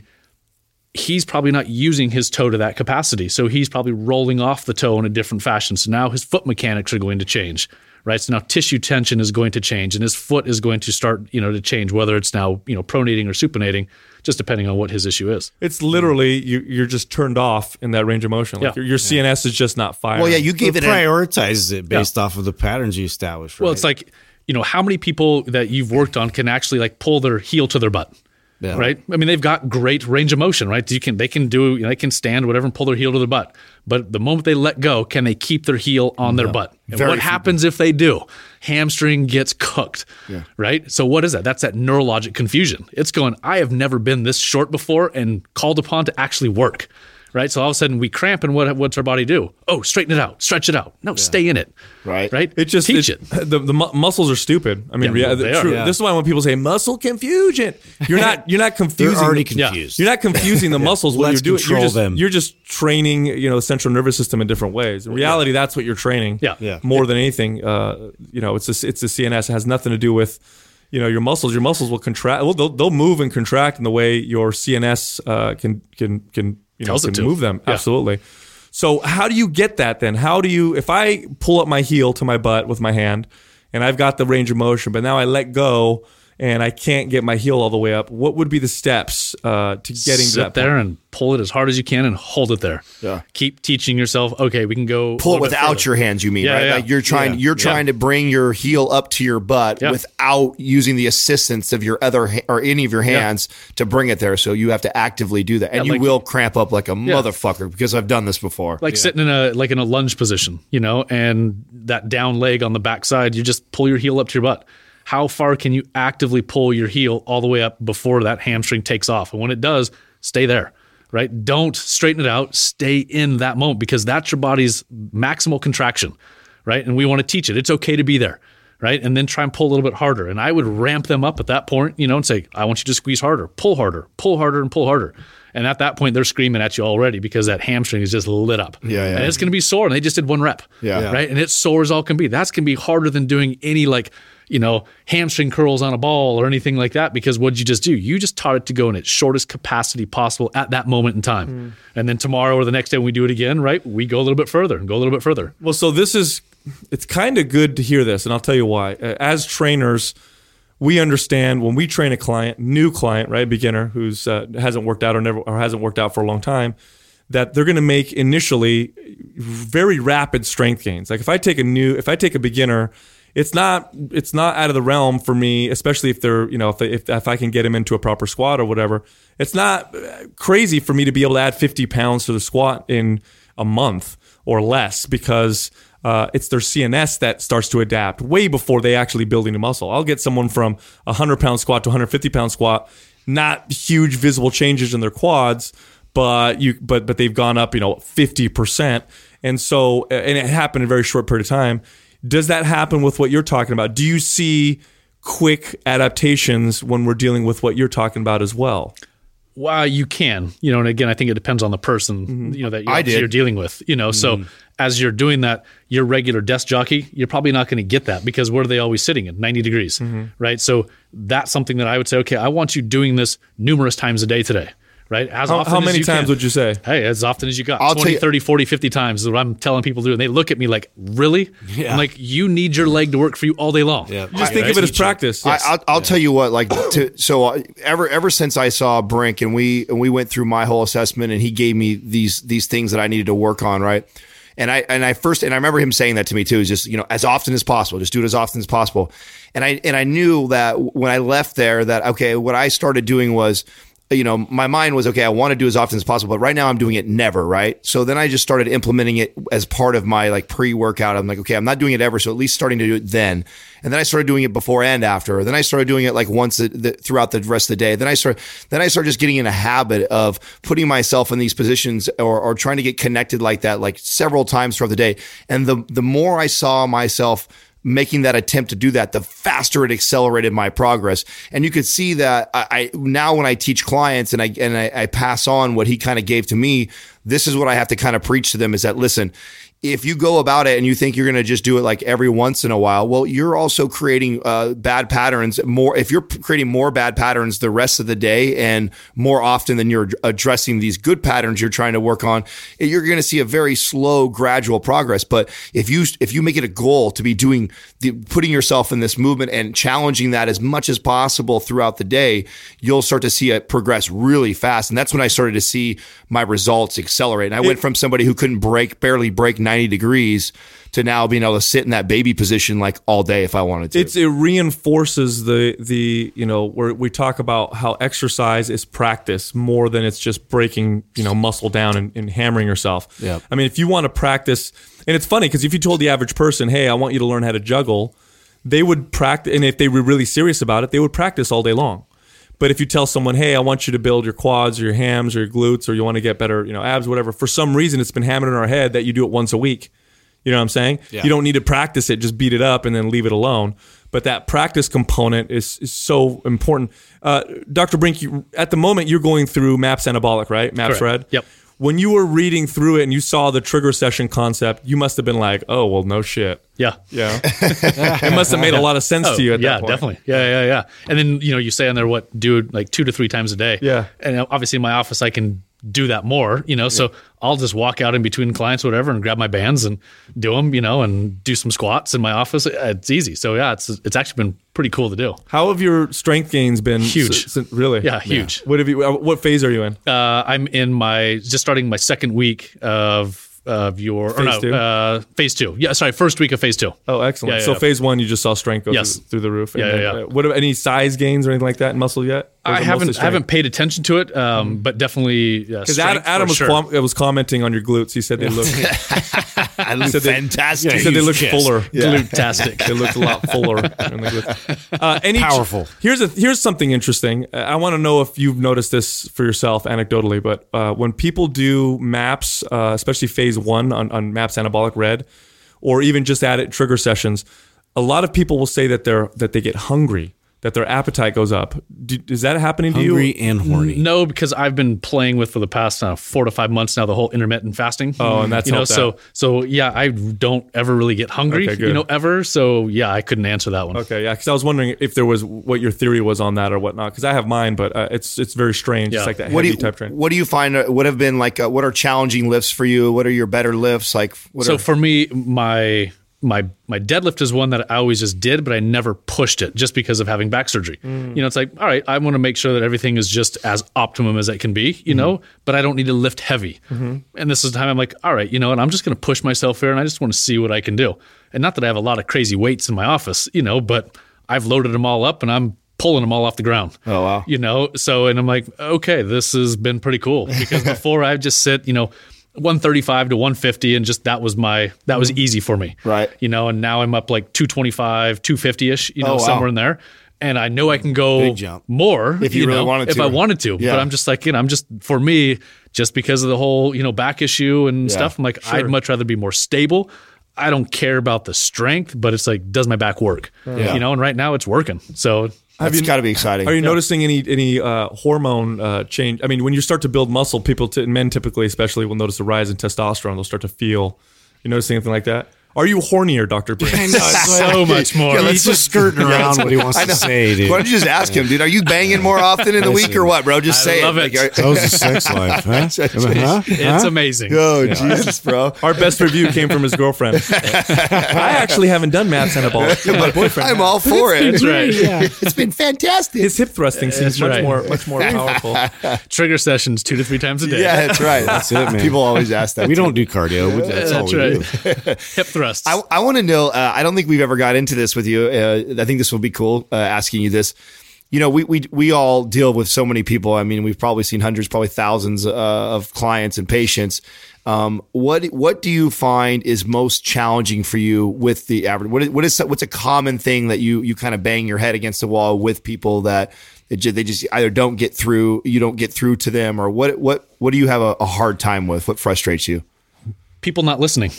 Speaker 6: He's probably not using his toe to that capacity. So he's probably rolling off the toe in a different fashion. So now his foot mechanics are going to change right? So now tissue tension is going to change and his foot is going to start you know to change whether it's now you know pronating or supinating just depending on what his issue is
Speaker 2: It's literally you, you're just turned off in that range of motion. Like
Speaker 6: Yeah.
Speaker 2: your, your CNS is just not firing.
Speaker 3: Well, yeah, you
Speaker 4: It
Speaker 3: gave it an
Speaker 4: prioritizes it based off of the patterns you establish. Right?
Speaker 6: Well, it's like, you know, how many people that you've worked on can actually like pull their heel to their butt?
Speaker 4: Yeah.
Speaker 6: Right. I mean, they've got great range of motion, right? You can, they can do, you know, they can stand whatever and pull their heel to their butt. But the moment they let go, can they keep their heel on their butt? And
Speaker 3: Very
Speaker 6: what happens if they do? Hamstring gets cooked. Right. So what is that? That's that neurologic confusion. It's going, I have never been this short before and called upon to actually work. Right? So all of a sudden we cramp, and what what's our body do? Oh, straighten it out, stretch it out. No, stay in it.
Speaker 3: Right.
Speaker 6: right.
Speaker 2: It just
Speaker 6: teach it.
Speaker 2: The, the mu- muscles are stupid. I mean,
Speaker 6: Yeah,
Speaker 2: rea-
Speaker 6: they are.
Speaker 2: true.
Speaker 6: Yeah.
Speaker 2: This is why when people say muscle confusion, you're not you're not
Speaker 4: They're
Speaker 2: confusing.
Speaker 4: already
Speaker 2: the-
Speaker 4: confused.
Speaker 2: You're not confusing the muscles. What
Speaker 4: Let's
Speaker 2: you're doing, you're just,
Speaker 4: them.
Speaker 2: you're just training, you know, the central nervous system in different ways. In reality, that's what you're training.
Speaker 6: Yeah.
Speaker 4: Yeah.
Speaker 2: More than anything, uh, you know, it's a, it's the CNS. It has nothing to do with, you know, your muscles. Your muscles will contract. Well, they'll, they'll move and contract in the way your CNS uh, can can can you know
Speaker 6: Tells it
Speaker 2: can
Speaker 6: to.
Speaker 2: move them.
Speaker 6: Yeah.
Speaker 2: Absolutely. So how do you get that then? How do you if I pull up my heel to my butt with my hand and I've got the range of motion, but now I let go and I can't get my heel all the way up, what would be the steps uh, to getting
Speaker 6: Sit
Speaker 2: to that
Speaker 6: there
Speaker 2: point?
Speaker 6: and pull it as hard as you can and hold it there.
Speaker 3: Yeah.
Speaker 6: Keep teaching yourself. Okay, we can go
Speaker 3: Pull it without your hands, you mean,
Speaker 6: Yeah,
Speaker 3: right?
Speaker 6: yeah.
Speaker 3: Like you're trying
Speaker 6: Yeah.
Speaker 3: you're trying to bring your heel up to your butt
Speaker 6: Yeah.
Speaker 3: without using the assistance of your other ha- or any of your hands to bring it there. So you have to actively do that. And
Speaker 6: Yeah,
Speaker 3: you
Speaker 6: like-
Speaker 3: will cramp up like a motherfucker because I've done this before.
Speaker 6: like sitting in a like in a lunge position, you know, and that down leg on the backside, you just pull your heel up to your butt. How far can you actively pull your heel all the way up before that hamstring takes off? And when it does, stay there. Right? Don't straighten it out. Stay in that moment because that's your body's maximal contraction. Right? And we want to teach it. It's okay to be there. Right? And then try and pull a little bit harder. And I would ramp them up at that point, you know, and say, I want you to squeeze harder, pull harder, pull harder, and pull harder. And at that point, they're screaming at you already because that hamstring is just lit up.
Speaker 3: Yeah, yeah.
Speaker 6: And it's going to be sore. And they just did one rep.
Speaker 3: Yeah. Yeah.
Speaker 6: Right. And it's sore as all can be. That's going to be harder than doing any like, you know, hamstring curls on a ball or anything like that because what did you just do? You just taught it to go in its shortest capacity possible at that moment in time.
Speaker 2: Hmm.
Speaker 6: And then tomorrow or the next day when we do it again, right, we go a little bit further and go a little bit further.
Speaker 2: Well, so this is it's kind of good to hear this, and I'll tell you why. Uh, As trainers, we understand when we train a client, new client, right, beginner who's uh, hasn't worked out or never or hasn't worked out for a long time, that they're going to make initially very rapid strength gains. Like if I take a new, if I take a beginner. It's not. It's not out of the realm for me, especially if they're, you know, if, they, if if I can get them into a proper squat or whatever. It's not crazy for me to be able to add 50 pounds to the squat in a month or less because uh, it's their CNS that starts to adapt way before they actually build any muscle. I'll get someone from a 100 pound squat to 150 pound squat, not huge visible changes in their quads, but you but but they've gone up, you know, 50%. And so and it happened in a very short period of time. Does that happen with what you're talking about? Do you see quick adaptations when we're dealing with what you're talking about as well?
Speaker 6: Well, you can, you know, and again, I think it depends on the person, mm-hmm. you know, that you
Speaker 3: I
Speaker 6: obviously
Speaker 3: did.
Speaker 6: you're dealing with, you know. So mm-hmm. as you're doing that, your regular desk jockey, you're probably not going to get that because where are they always sitting in 90 degrees, mm-hmm. right? So that's something that I would say, okay, I want you doing this numerous times a day today, right? As
Speaker 2: How,
Speaker 6: often
Speaker 2: how
Speaker 6: as
Speaker 2: many
Speaker 6: you
Speaker 2: times
Speaker 6: can.
Speaker 2: would you say?
Speaker 6: Hey, as often as you got.
Speaker 3: I'll
Speaker 6: 20,
Speaker 3: you-
Speaker 6: 30, 40, 50 times is what I'm telling people to do. And they look at me like, really? I'm like, you need your leg to work for you all day long.
Speaker 4: Yeah.
Speaker 2: Just think of it as practice.
Speaker 3: I, I'll, I'll tell you what, like, to, so uh, ever ever since I saw Brink and we and we went through my whole assessment and he gave me these these things that I needed to work on, right? And I and I first and I remember him saying that to me too, is just you know as often as possible, just do it as often as possible. And I and I knew that when I left there, that okay, what I started doing was you know, my mind was okay, I want to do as often as possible, but right now I'm doing it never, right? So then I just started implementing it as part of my like pre workout. I'm like, okay, I'm not doing it ever. So at least starting to do it then. And then I started doing it before and after. Then I started doing it like once the, the, throughout the rest of the day. Then I started, then I started just getting in a habit of putting myself in these positions or, or trying to get connected like that, like several times throughout the day. And the, the more I saw myself making that attempt to do that, the faster it accelerated my progress. And you could see that I, I now when I teach clients and I and I, I pass on what he kind of gave to me, this is what I have to kind of preach to them is that listen, if you go about it and you think you're going to just do it like every once in a while, well, you're also creating uh, bad patterns more. If you're creating more bad patterns the rest of the day and more often than you're addressing these good patterns you're trying to work on, you're going to see a very slow, gradual progress. But if you if you make it a goal to be doing the, putting yourself in this movement and challenging that as much as possible throughout the day, you'll start to see it progress really fast. And that's when I started to see my results accelerate. And I went from somebody who couldn't break, barely break 90 degrees to now being able to sit in that baby position like all day if I wanted to.
Speaker 2: it's it reinforces the the you know where we talk about how exercise is practice more than it's just breaking you know muscle down and, and hammering yourself.
Speaker 4: Yeah.
Speaker 2: I mean, if you want to practice, and it's funny because if you told the average person, "Hey, I want you to learn how to juggle," they would practice, and if they were really serious about it, they would practice all day long. But if you tell someone, "Hey, I want you to build your quads or your hams or your glutes or you want to get better, you know, abs, whatever," for some reason it's been hammered in our head that you do it once a week. You know what I'm saying?
Speaker 4: Yeah.
Speaker 2: You don't need to practice it; just beat it up and then leave it alone. But that practice component is, is so important. Uh, Dr. Brink, you, at the moment you're going through MAPS Anabolic, right? MAPS
Speaker 6: Correct.
Speaker 2: Red.
Speaker 6: Yep.
Speaker 2: When you were reading through it and you saw the trigger session concept, you must have been like, "Oh, well, no shit."
Speaker 6: Yeah.
Speaker 2: Yeah. it must have made a lot of sense to oh, you at
Speaker 6: Oh, yeah,
Speaker 2: that point.
Speaker 6: definitely. Yeah, yeah, yeah. And then you know you say on there what do it like two to three times a day.
Speaker 2: Yeah.
Speaker 6: And obviously in my office I can do that more. You know, so I'll just walk out in between clients, whatever, and grab my bands and do them. You know, and do some squats in my office. It's easy. So yeah, it's it's actually been pretty cool to do.
Speaker 2: How have your strength gains been?
Speaker 6: Huge.
Speaker 2: s- s- really?
Speaker 6: Yeah, huge.
Speaker 2: What have you? uh, What phase are you in?
Speaker 6: Uh, I'm in my just starting my second week of of your or
Speaker 2: Phase
Speaker 6: no
Speaker 2: two?
Speaker 6: uh, phase two. Yeah, sorry, first week of phase two.
Speaker 2: Oh, excellent.
Speaker 6: Yeah, yeah,
Speaker 2: so
Speaker 6: yeah.
Speaker 2: phase one, you just saw strength go
Speaker 6: Yes.
Speaker 2: through, through the roof.
Speaker 6: Yeah, yeah, yeah.
Speaker 2: uh, What any size gains or anything like that in muscle yet?
Speaker 6: I haven't I haven't paid attention to it, um, but definitely yeah,
Speaker 2: Because Adam, Adam was,
Speaker 6: sure.
Speaker 2: com- was commenting on your glutes. He said they look.
Speaker 3: I look
Speaker 2: said they-
Speaker 3: fantastic.
Speaker 2: he said they look
Speaker 4: chest.
Speaker 2: fuller.
Speaker 6: Glute-tastic.
Speaker 2: they looked a lot fuller. in the glutes. Uh, any
Speaker 4: Powerful.
Speaker 2: Here's a here's something interesting. Uh, I want to know if you've noticed this for yourself anecdotally, but uh, when people do maps, uh, especially phase one on, on maps anabolic red, or even just at it trigger sessions, a lot of people will say that they're that they get hungry, that their appetite goes up. Do, is that happening to
Speaker 4: Hungry
Speaker 2: you?
Speaker 4: Hungry and horny.
Speaker 6: No, because I've been playing with for the past uh, four to five months now the whole intermittent fasting.
Speaker 2: Oh, and that's
Speaker 6: you know
Speaker 2: helped
Speaker 6: so
Speaker 2: that.
Speaker 6: so yeah, I don't ever really get hungry,
Speaker 2: Okay,
Speaker 6: you know, ever. So yeah, I couldn't answer that one.
Speaker 2: Okay, yeah, because I was wondering if there was what your theory was on that or whatnot. Because I have mine, but uh, it's it's very strange.
Speaker 6: Yeah.
Speaker 2: It's like that
Speaker 3: what do
Speaker 2: heavy
Speaker 3: you
Speaker 2: type train.
Speaker 3: what do you find? uh, What have been like? Uh, what are challenging lifts for you? What are your better lifts? Like what
Speaker 6: So
Speaker 3: are,
Speaker 6: for me, my my my deadlift is one that I always just did, but I never pushed it just because of having back surgery.
Speaker 2: Mm.
Speaker 6: You know, it's like, all right, I want to make sure that everything is just as optimum as it can be,
Speaker 2: Mm-hmm.
Speaker 6: you know, but I don't need to lift heavy. And this is the time I'm like, all right, you know what, I'm just going to push myself here and I just want to see what I can do. And not that I have a lot of crazy weights in my office, you know, but I've loaded them all up and I'm pulling them all off the ground.
Speaker 3: Oh, wow.
Speaker 6: You know, so and I'm like, okay, this has been pretty cool because before I just sit, you know, 135 to 150 and just that was my that was easy for me.
Speaker 3: Mm-hmm. Right.
Speaker 6: You know, and now I'm up like 225, 250ish, you know,
Speaker 3: Oh, wow.
Speaker 6: somewhere in there. And I know I can go
Speaker 4: jump.
Speaker 6: more
Speaker 3: If you really
Speaker 6: know,
Speaker 3: wanted
Speaker 6: if
Speaker 3: to.
Speaker 6: I wanted to.
Speaker 3: Yeah.
Speaker 6: But I'm just like, you know, I'm just for me, just because of the whole, you know, back issue and stuff, I'm like, I'd much rather be more stable. I don't care about the strength, but it's like, does my back work?
Speaker 3: Yeah.
Speaker 6: You know, and right now it's working. So
Speaker 3: that's got to be exciting.
Speaker 2: Are you noticing any any uh, hormone uh, change? I mean, when you start to build muscle, people, t- men typically, especially, will notice a rise in testosterone. They'll start to feel. You notice anything like that? Are you hornier, Doctor Brink?
Speaker 4: I know,
Speaker 6: so much more.
Speaker 3: Yeah, let's
Speaker 4: He's just skirting around what he wants to say, dude.
Speaker 3: Why don't you just ask him, dude? Are you banging more often in the week or what, bro? Just
Speaker 6: I
Speaker 3: say
Speaker 6: love
Speaker 3: it.
Speaker 6: it.
Speaker 3: Like, are-
Speaker 4: How's the sex life, huh? huh?
Speaker 6: it's amazing.
Speaker 3: oh, Jesus, bro.
Speaker 2: Our best review came from his girlfriend. I actually haven't done maps anabolic. My boyfriend.
Speaker 3: I'm all for it.
Speaker 6: That's right.
Speaker 3: It's been fantastic.
Speaker 2: His hip thrusting seems
Speaker 6: That's
Speaker 2: much
Speaker 6: right.
Speaker 2: more much more powerful.
Speaker 6: Trigger sessions two to three times a day.
Speaker 3: yeah, that's right.
Speaker 4: That's it, man.
Speaker 3: People always ask that.
Speaker 4: We
Speaker 3: too.
Speaker 4: don't do cardio. We- That's, all we
Speaker 6: right.
Speaker 4: do.
Speaker 6: Hip thrusts.
Speaker 3: I, I want to know. Uh, I don't think we've ever got into this with you. Uh, I think this will be cool. Uh, asking you this. You know, we, we we all deal with so many people. I mean, we've probably seen hundreds, probably thousands uh, of clients and patients. Um, what what do you find is most challenging for you with the average? What is, what is what's a common thing that you you kind of bang your head against the wall with people that it they just either don't get through, you don't get through to them, or what what what do you have a, a hard time with? What frustrates you?
Speaker 6: People not listening.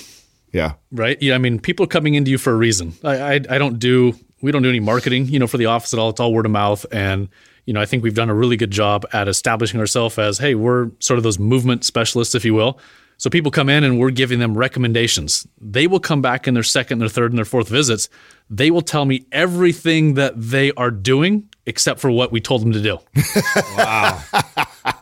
Speaker 3: Yeah.
Speaker 6: right? Yeah, I mean, people are coming into you for a reason. I, I, I don't do, we don't do any marketing, you know, for the office at all. It's all word of mouth, and you know, I think we've done a really good job at establishing ourselves as, hey, we're sort of those movement specialists, if you will. So people come in and we're giving them recommendations. They will come back in their second, their third, and their fourth visits. They will tell me everything that they are doing except for what we told them to do. wow.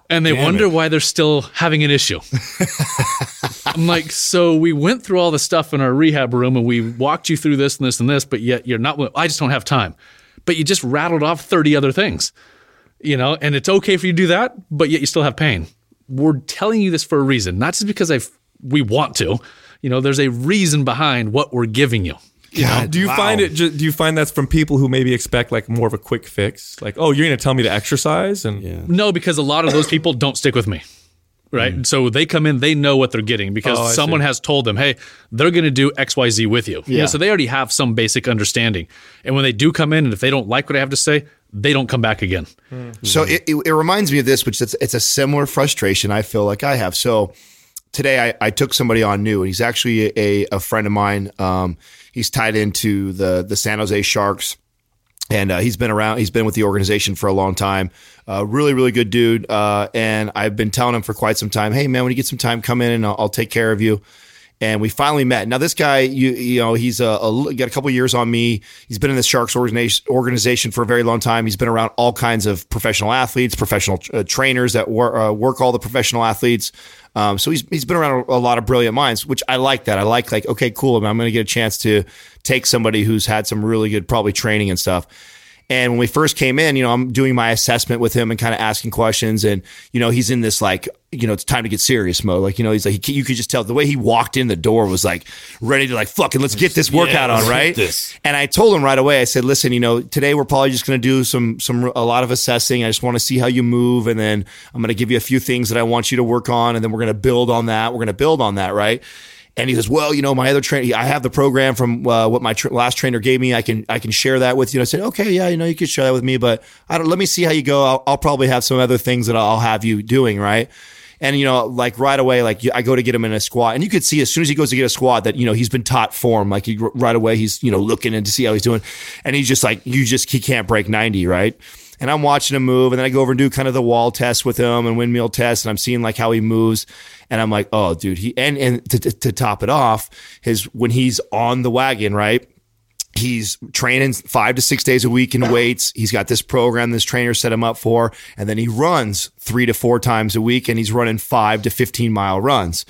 Speaker 6: And they wonder why they're still having an issue. I'm like, so we went through all the stuff in our rehab room and we walked you through this and this and this, but yet you're not, I just don't have time. But you just rattled off 30 other things, you know, and it's okay for you to do that, but yet you still have pain. We're telling you this for a reason, not just because I we want to. You know, there's a reason behind what we're giving you.
Speaker 2: Yeah. Do you find it? Do you find that's from people who maybe expect like more of a quick fix? Like, oh, you're going to tell me to exercise, and
Speaker 6: No, because a lot of those people don't stick with me. Right. So they come in, they know what they're getting because
Speaker 2: Oh,
Speaker 6: someone
Speaker 2: see.
Speaker 6: has told them, hey, they're going to do XYZ with you. You know,
Speaker 3: Yeah.
Speaker 6: so they already have some basic understanding. And when they do come in, and if they don't like what I have to say, they don't come back again.
Speaker 3: So it, it, it reminds me of this, which it's, it's a similar frustration I feel like I have. So today I, I took somebody on new, and he's actually a, a friend of mine. Um, he's tied into the the San Jose Sharks, and uh, he's been around. He's been with the organization for a long time. Uh, really, really good dude. Uh, and I've been telling him for quite some time, hey man, when you get some time, come in and I'll, I'll take care of you and we finally met. Now this guy, you you know, he's a, a got a couple years on me. He's been in the Sharks organization for a very long time. He's been around all kinds of professional athletes, professional uh, trainers that wor- uh, work all the professional athletes. Um, so he's he's been around a, a lot of brilliant minds, which I like. That I like. Like okay, cool. I'm going to get a chance to take somebody who's had some really good probably training and stuff. And when we first came in, you know, I'm doing my assessment with him and kind of asking questions. And, you know, he's in this like, you know, it's time to get serious mode. Like, you know, he's like, he, you could just tell the way he walked in the door was like ready to like, fucking, let's get this workout
Speaker 4: let's
Speaker 3: on, right? And I told him right away, I said, listen, you know, today we're probably just going to do some, some, a lot of assessing. I just want to see how you move. And then I'm going to give you a few things that I want you to work on. And then we're going to build on that. We're going to build on that, right? And he goes, well, you know, my other trainer, I have the program from uh, what my tr- last trainer gave me. I can, I can share that with you. And I said, okay, yeah, you know, you could share that with me, but I don't, let me see how you go. I'll, I'll probably have some other things that I'll have you doing. Right. And, you know, like right away, like I go to get him in a squat and you could see as soon as he goes to get a squat that, you know, he's been taught form. Like he, right away, he's, you know, looking in to see how he's doing. And he's just like, you just, he can't break 90. Right and I'm watching him move, and then I go over and do kind of the wall test with him and windmill test, and I'm seeing like how he moves, and I'm like, oh, dude, he and and to, to, to top it off, his when he's on the wagon, right? He's training five to six days a week in weights. He's got this program this trainer set him up for, and then he runs three to four times a week, and he's running five to fifteen mile runs.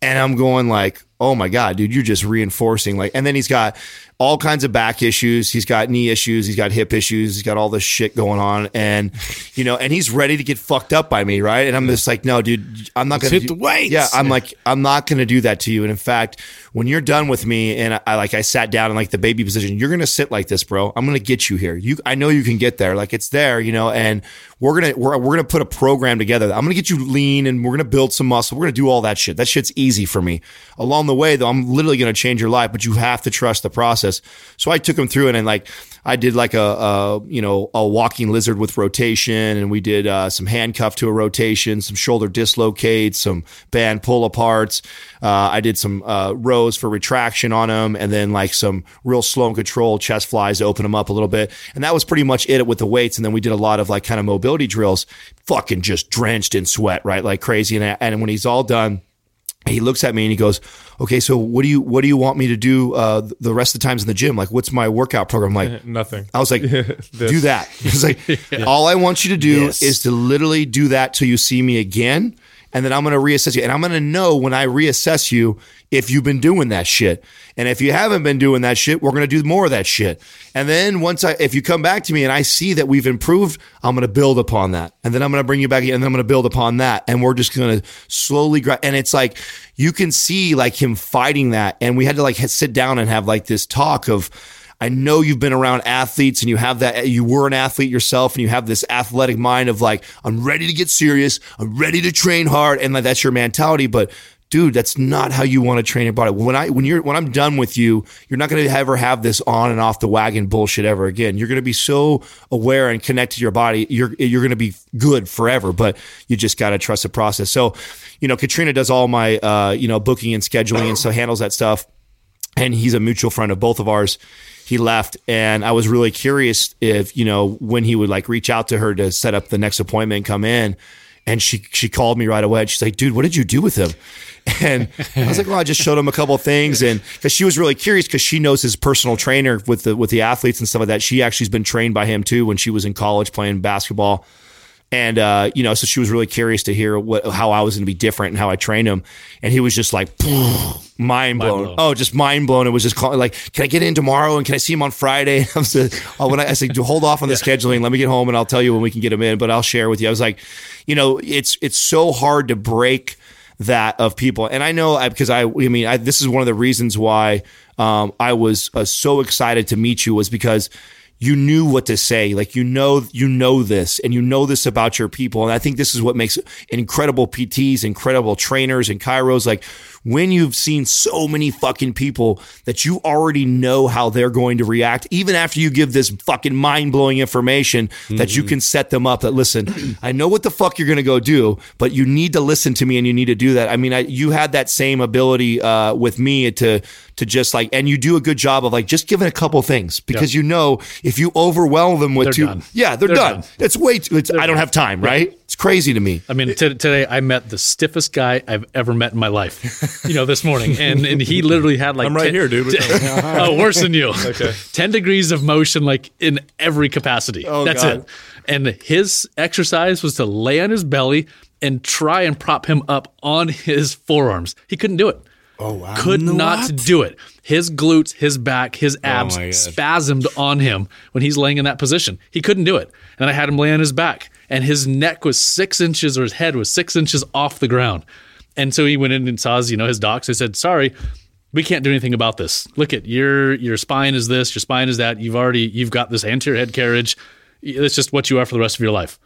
Speaker 3: And I'm going like, oh my god, dude, you're just reinforcing like. And then he's got all kinds of back issues. He's got knee issues. He's got hip issues. He's got all this shit going on, and you know, and he's ready to get fucked up by me, right? And I'm just like, no, dude, I'm not
Speaker 4: Let's
Speaker 3: gonna
Speaker 4: hit
Speaker 3: do-
Speaker 4: the weights.
Speaker 3: Yeah, I'm like, I'm not gonna do that to you. And in fact, when you're done with me, and I like, I sat down in like the baby position, you're gonna sit like this, bro. I'm gonna get you here. You, I know you can get there. Like it's there, you know, and we're gonna we're, we're gonna put a program together. I'm gonna get you lean, and we're gonna build some muscle. We're gonna do all that shit. That shit's easy for me. Along the way, though, I'm literally gonna change your life, but you have to trust the process. So I took him through it, and like I did like a, a you know a walking lizard with rotation, and we did uh, some handcuff to a rotation, some shoulder dislocates, some band pull aparts. Uh, I did some uh, rows for retraction on him, and then like some real slow and control chest flies to open him up a little bit, and that was pretty much it with the weights. And then we did a lot of like kind of mobility drills, fucking just drenched in sweat, right, like crazy. And and when he's all done he looks at me and he goes, "Okay, so what do you what do you want me to do uh, the rest of the times in the gym? Like, what's my workout program like?"
Speaker 2: Nothing.
Speaker 3: I was like, "Do that." He's like, "All I want you to do
Speaker 4: Yes.
Speaker 3: is to literally do that till you see me again, and then I'm going to reassess you, and I'm going to know when I reassess you if you've been doing that shit, and if you haven't been doing that shit, we're going to do more of that shit, and then once I if you come back to me and I see that we've improved, I'm going to build upon that, and then I'm going to bring you back, and then I'm going to build upon that, and we're just going to slowly grow, and it's like you can see like him fighting that, and we had to like sit down and have like this talk of. I know you've been around athletes and you have that, you were an athlete yourself and you have this athletic mind of like, I'm ready to get serious. I'm ready to train hard. And like, that's your mentality. But dude, that's not how you want to train your body. When I, when you're, when I'm done with you, you're not going to ever have this on and off the wagon bullshit ever again. You're going to be so aware and connected to your body. You're, you're going to be good forever, but you just got to trust the process. So, you know, Katrina does all my, uh, you know, booking and scheduling and so handles that stuff and he's a mutual friend of both of ours. He left, and I was really curious if you know when he would like reach out to her to set up the next appointment, and come in. And she she called me right away. And she's like, "Dude, what did you do with him?" And I was like, "Well, I just showed him a couple things." And because she was really curious, because she knows his personal trainer with the with the athletes and stuff like that. She actually's been trained by him too when she was in college playing basketball. And uh, you know, so she was really curious to hear what how I was going to be different and how I trained him. And he was just like mind blown.
Speaker 6: blown.
Speaker 3: Oh, just mind blown. It was just calling like, "Can I get in tomorrow? And can I see him on Friday?" I was like, oh, when I, I said, "Do hold off on the scheduling. Let me get home and I'll tell you when we can get him in." But I'll share with you. I was like, you know, it's it's so hard to break that of people. And I know I, because I, I mean, I, this is one of the reasons why um, I was uh, so excited to meet you was because you knew what to say. Like you know, you know this, and you know this about your people. And I think this is what makes incredible PTs, incredible trainers, and chiros. Like when you've seen so many fucking people that you already know how they're going to react, even after you give this fucking mind blowing information, that you can set them up. That listen, I know what the fuck you're going to go do, but you need to listen to me, and you need to do that. I mean, I, you had that same ability uh, with me to to just like, and you do a good job of like just giving a couple things because you know if you overwhelm them with
Speaker 6: They're
Speaker 3: two,
Speaker 6: done.
Speaker 3: yeah, they're,
Speaker 6: They're
Speaker 3: done.
Speaker 6: done.
Speaker 3: It's way too. It's, I don't have time, right? It's crazy to me.
Speaker 6: I mean, t- today I met the stiffest guy I've ever met in my life. You know, this morning, and and he literally had like
Speaker 2: I'm right
Speaker 6: 10
Speaker 2: here, dude.
Speaker 6: oh, worse than you. Okay, ten degrees of motion, like in every capacity.
Speaker 3: Oh,
Speaker 6: That's
Speaker 3: God.
Speaker 6: it. And his exercise was to lay on his belly and try and prop him up on his forearms. He couldn't do it. Oh wow! Could not do it. His glutes, his back, his abs
Speaker 4: my gosh.
Speaker 6: spasmed on him when he's laying in that position. He couldn't do it. And I had him lay on his back, and his neck was six inches, or his head was six inches off the ground. And so he went in and saw his, you know, his docs. They said, "Sorry, we can't do anything about this. Look at your your spine is this, your spine is that. You've already you've got this anterior head carriage. It's just what you are for the rest of your life."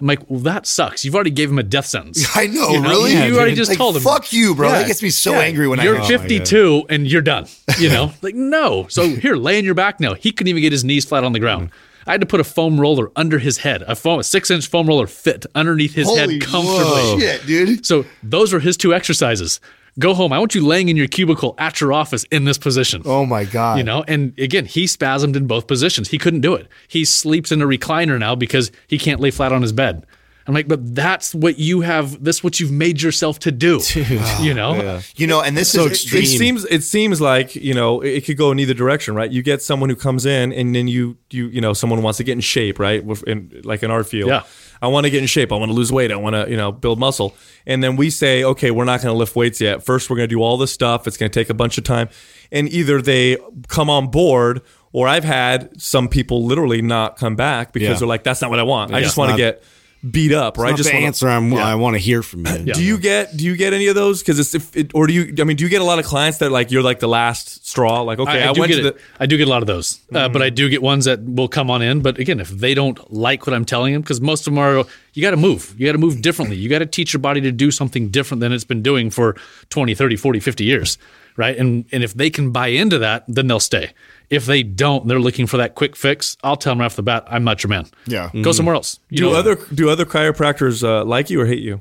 Speaker 6: I'm like, well, that sucks. You've already gave him a death sentence.
Speaker 3: I know,
Speaker 6: You know,
Speaker 3: really.
Speaker 6: you already just
Speaker 3: Like,
Speaker 6: told him.
Speaker 3: Fuck you, bro.
Speaker 6: Yeah.
Speaker 3: That gets me so
Speaker 6: Yeah.
Speaker 3: angry when I know.
Speaker 6: you're
Speaker 3: I.
Speaker 6: 52 and you're done. You know, like no. So here, lay on your back now. He couldn't even get his knees flat on the ground. I had to put a foam roller under his head. A foam, a six inch foam roller fit underneath his
Speaker 3: Holy
Speaker 6: head comfortably.
Speaker 3: shit, dude.
Speaker 6: So those are his two exercises. Go home. I want you laying in your cubicle at your office in this position.
Speaker 3: Oh my god.
Speaker 6: You know, and again, he spasmed in both positions. He couldn't do it. He sleeps in a recliner now because he can't lay flat on his bed. I'm like, but that's what you have. That's what you've made yourself to do. You know,
Speaker 3: You know, and this
Speaker 4: So
Speaker 3: is
Speaker 4: extreme.
Speaker 2: It seems it seems like you know it, it could go in either direction, right? You get someone who comes in, and then you you you know someone wants to get in shape, right? In, like in our field,
Speaker 6: Yeah.
Speaker 2: I want to get in shape. I want to lose weight. I want to you know build muscle, and then we say, okay, we're not going to lift weights yet. First, we're going to do all this stuff. It's going to take a bunch of time, and either they come on board. Or I've had some people literally not come back because
Speaker 4: Yeah.
Speaker 2: they're like, "That's not what I want. I just want to get beat up." Or I
Speaker 4: Not
Speaker 2: just
Speaker 4: the
Speaker 2: want
Speaker 4: answer I'm, I want to hear from you.
Speaker 2: do you get do you get any of those? Because it's if it, or do you? I mean, do you get a lot of clients that like you're like the last straw? Like, okay, I,
Speaker 6: do
Speaker 2: went
Speaker 6: get
Speaker 2: to the.
Speaker 6: I do get a lot of those, uh, but I do get ones that will come on in. But again, if they don't like what I'm telling them, because most of them are, you got to move. You got to move differently. You got to teach your body to do something different than it's been doing for 20, 30, 40, 50 years. Right. And, and if they can buy into that, then they'll stay. If they don't, they're looking for that quick fix. I'll tell them right off the bat, I'm not your man.
Speaker 3: Yeah.
Speaker 6: Go somewhere else. You
Speaker 2: Do
Speaker 6: know,
Speaker 2: other do other chiropractors uh, like you or hate you?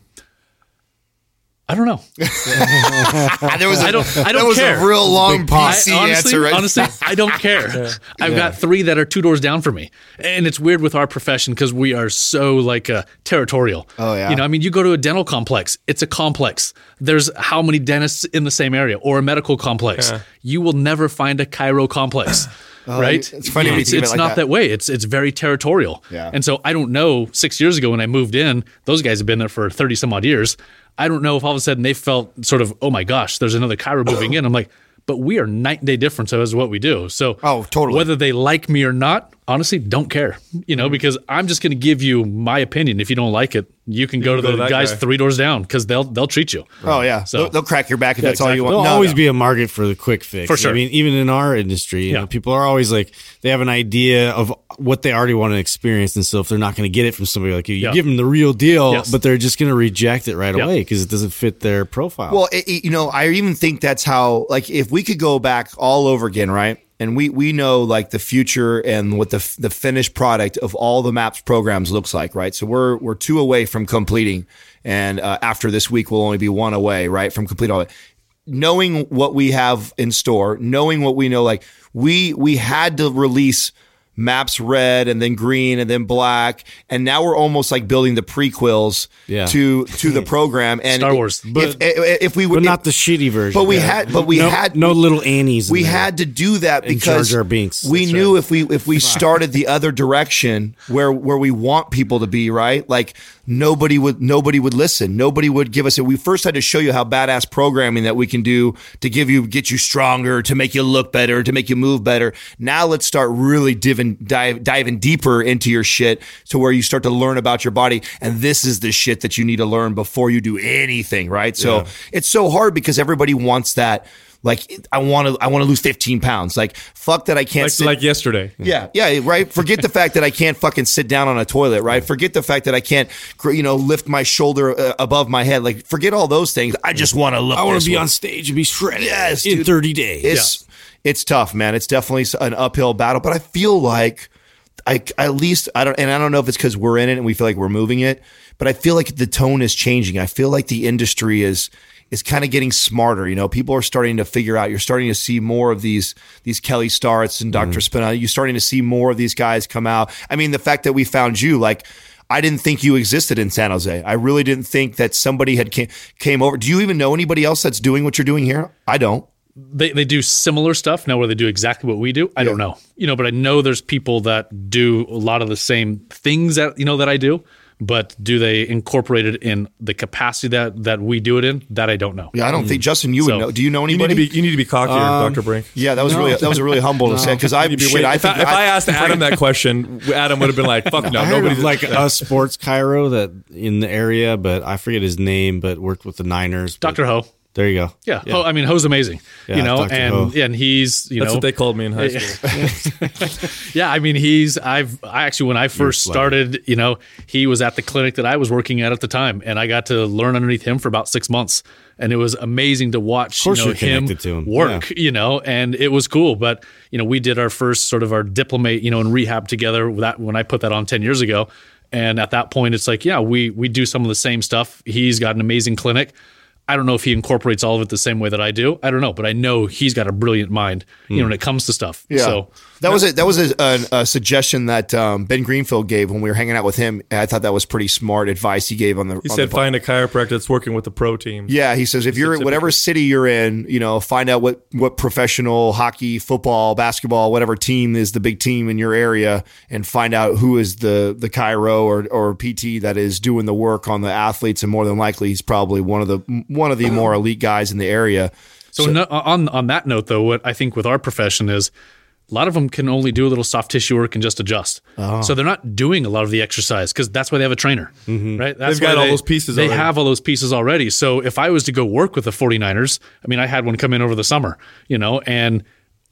Speaker 6: I don't know.
Speaker 3: There was a,
Speaker 6: I don't- I don't
Speaker 3: was
Speaker 6: care.
Speaker 3: a real long
Speaker 4: Big
Speaker 3: PC
Speaker 6: I, honestly,
Speaker 3: answer, right?
Speaker 6: honestly, I don't care. I've got three that are two doors down for me, and it's weird with our profession because we are so like uh, territorial.
Speaker 3: Oh, yeah.
Speaker 6: you know, I mean, you go to a dental complex; it's a complex. There's how many dentists in the same area, or a medical complex. You will never find a chiro complex. Uh, right,
Speaker 3: it's funny when you
Speaker 6: It's,
Speaker 3: think of it
Speaker 6: it's
Speaker 3: like
Speaker 6: not
Speaker 3: that.
Speaker 6: that. way. It's it's very territorial.
Speaker 3: Yeah.
Speaker 6: And so I don't know. Six years ago when I moved in, those guys have been there for thirty some odd years. I don't know if all of a sudden they felt sort of, oh my gosh, there's another chiro moving in. I'm like, but we are night and day different difference as what we do. So
Speaker 3: Oh, totally.
Speaker 6: Whether they like me or not, honestly, don't care. You know, because I'm just going to give you my opinion. If you don't like it, you can go
Speaker 2: can
Speaker 6: to
Speaker 2: go
Speaker 6: the
Speaker 2: to
Speaker 6: guys
Speaker 2: guy.
Speaker 6: three doors down because they'll they'll treat you.
Speaker 3: oh yeah,
Speaker 6: So-
Speaker 3: they'll, they'll crack your back if that's all you want.
Speaker 4: There'll
Speaker 3: No,
Speaker 4: always
Speaker 3: no.
Speaker 4: be a market for the quick fix.
Speaker 6: For sure.
Speaker 4: I mean, even in our industry, you
Speaker 6: Yeah.
Speaker 4: know, people are always like they have an idea of what they already want to experience, and so if they're not going to get it from somebody like you, you
Speaker 6: Yeah.
Speaker 4: give them the real deal,
Speaker 6: Yes.
Speaker 4: but they're just going to reject it right
Speaker 6: Yeah.
Speaker 4: away because it doesn't fit their profile.
Speaker 3: Well, it, it- you know, I even think that's how, like, if we could go back all over again, right? And we, we know like the future and what the, the finished product of all the MAPS programs looks like, right? So we're, we're two away from completing. And uh, after this week, we'll only be one away, right? From complete all it. knowing what we have in store, knowing what we know, like we, we had to release maps red and then green and then black. And now we're almost like building the prequels
Speaker 4: Yeah.
Speaker 3: to, to the program. And
Speaker 6: Star Wars.
Speaker 3: If, if, if we would,
Speaker 4: not the shitty version.
Speaker 3: but we had, but we
Speaker 4: no,
Speaker 3: had
Speaker 4: no little Annies.
Speaker 3: We
Speaker 4: there.
Speaker 3: had to do that because
Speaker 4: Jar Jar Binks.
Speaker 3: we
Speaker 4: That's
Speaker 3: knew if we if we started the other direction where where we want people to be, right? Like nobody would nobody would listen. Nobody would give us it. We first had to show you how badass programming that we can do to give you get you stronger, to make you look better, to make you move better. Now let's start really diving dive, diving deeper into your shit to where you start to learn about your body. And this is the shit that you need to learn before you do anything, right? So it's so hard because everybody wants that like I want to I want to lose 15 pounds. Like fuck that I can't
Speaker 2: Like,
Speaker 3: sit
Speaker 2: like yesterday.
Speaker 3: yeah, yeah, right. Forget the fact that I can't fucking sit down on a toilet, right? Forget the fact that I can't, you know, lift my shoulder uh, above my head. Like, forget all those things. I just want to look.
Speaker 4: I want to be
Speaker 3: way.
Speaker 4: on stage and be shredded
Speaker 3: Yes,
Speaker 4: in
Speaker 3: dude.
Speaker 4: 30 days.
Speaker 3: It's it's tough, man. It's definitely an uphill battle, but I feel like I at least I don't, and I don't know if it's because we're in it and we feel like we're moving it, but I feel like the tone is changing. I feel like the industry is is kind of getting smarter. You know, people are starting to figure out. You're starting to see more of these these Kelly Starretts and Dr. Mm-hmm. Spina. You're starting to see more of these guys come out. I mean, the fact that we found you, like. I didn't think you existed in San Jose. I really didn't think that somebody had came, came over. Do you even know anybody else that's doing what you're doing here? I don't.
Speaker 6: they, they do similar stuff now where they do exactly what we do i don't know you know but i know there's people that do a lot of the same things that you know that i do but do they incorporate it in the capacity that that we do it in that i don't know
Speaker 3: Yeah, I don't think mm. Justin. You
Speaker 6: So-
Speaker 3: would know. Do you know
Speaker 2: You need
Speaker 3: anybody?
Speaker 2: to be you need to be cockier, um, Dr. Brink.
Speaker 3: yeah, that was really that was really humble to say because I
Speaker 2: You'd be
Speaker 3: shit.
Speaker 2: wait-
Speaker 3: I
Speaker 2: if,
Speaker 3: think
Speaker 2: I, if I asked Adam that question, Adam would have been like, "Fuck no,
Speaker 4: I heard
Speaker 2: nobody's
Speaker 4: of like a sports chiro that in the area, but I forget his name, but worked with the Niners. but-
Speaker 6: dr ho
Speaker 4: There you go.
Speaker 6: yeah, Ho, oh, i mean ho's amazing you know
Speaker 4: Dr.
Speaker 6: and
Speaker 4: Ho.
Speaker 6: and he's you
Speaker 2: That's
Speaker 6: know
Speaker 2: what they called me in high school.
Speaker 6: yeah, I mean, he's I've I actually when I first started, you know, he was at the clinic that I was working at at the time, and I got to learn underneath him for about six months, and it was amazing to watch. you know,
Speaker 4: you're to him.
Speaker 6: work, you know, and it was cool. But you know, we did our first sort of our diplomate, you know, in rehab together. That when I put that on ten years ago, and at that point, it's like, yeah, we we do some of the same stuff. He's got an amazing clinic. I don't know if he incorporates all of it the same way that I do. I don't know, but I know he's got a brilliant mind, you know, when it comes to stuff.
Speaker 3: Yeah.
Speaker 6: So
Speaker 3: that was a, that was a, a, a suggestion that um, Ben Greenfield gave when we were hanging out with him. I thought that was pretty smart advice he gave on the.
Speaker 2: He
Speaker 3: on
Speaker 2: said,
Speaker 3: the,
Speaker 2: "Find a chiropractor that's working with the pro team."
Speaker 3: Yeah, he says if you're in whatever city you're in, you know, find out what what professional hockey, football, basketball, whatever team is the big team in your area, and find out who is the the chiro or or PT that is doing the work on the athletes, and more than likely he's probably one of the one of the more elite guys in the area.
Speaker 6: So, no, on on that note, though, what I think with our profession is a lot of them can only do a little soft tissue work and just adjust.
Speaker 2: Oh.
Speaker 6: So they're not doing a lot of the exercise because that's why they have a trainer,
Speaker 2: Mm-hmm.
Speaker 6: right? That's
Speaker 2: They've got all
Speaker 6: they-
Speaker 2: those pieces
Speaker 6: They
Speaker 2: already.
Speaker 6: have all those pieces already. So if I was to go work with the 49ers, I mean, I had one come in over the summer, you know, and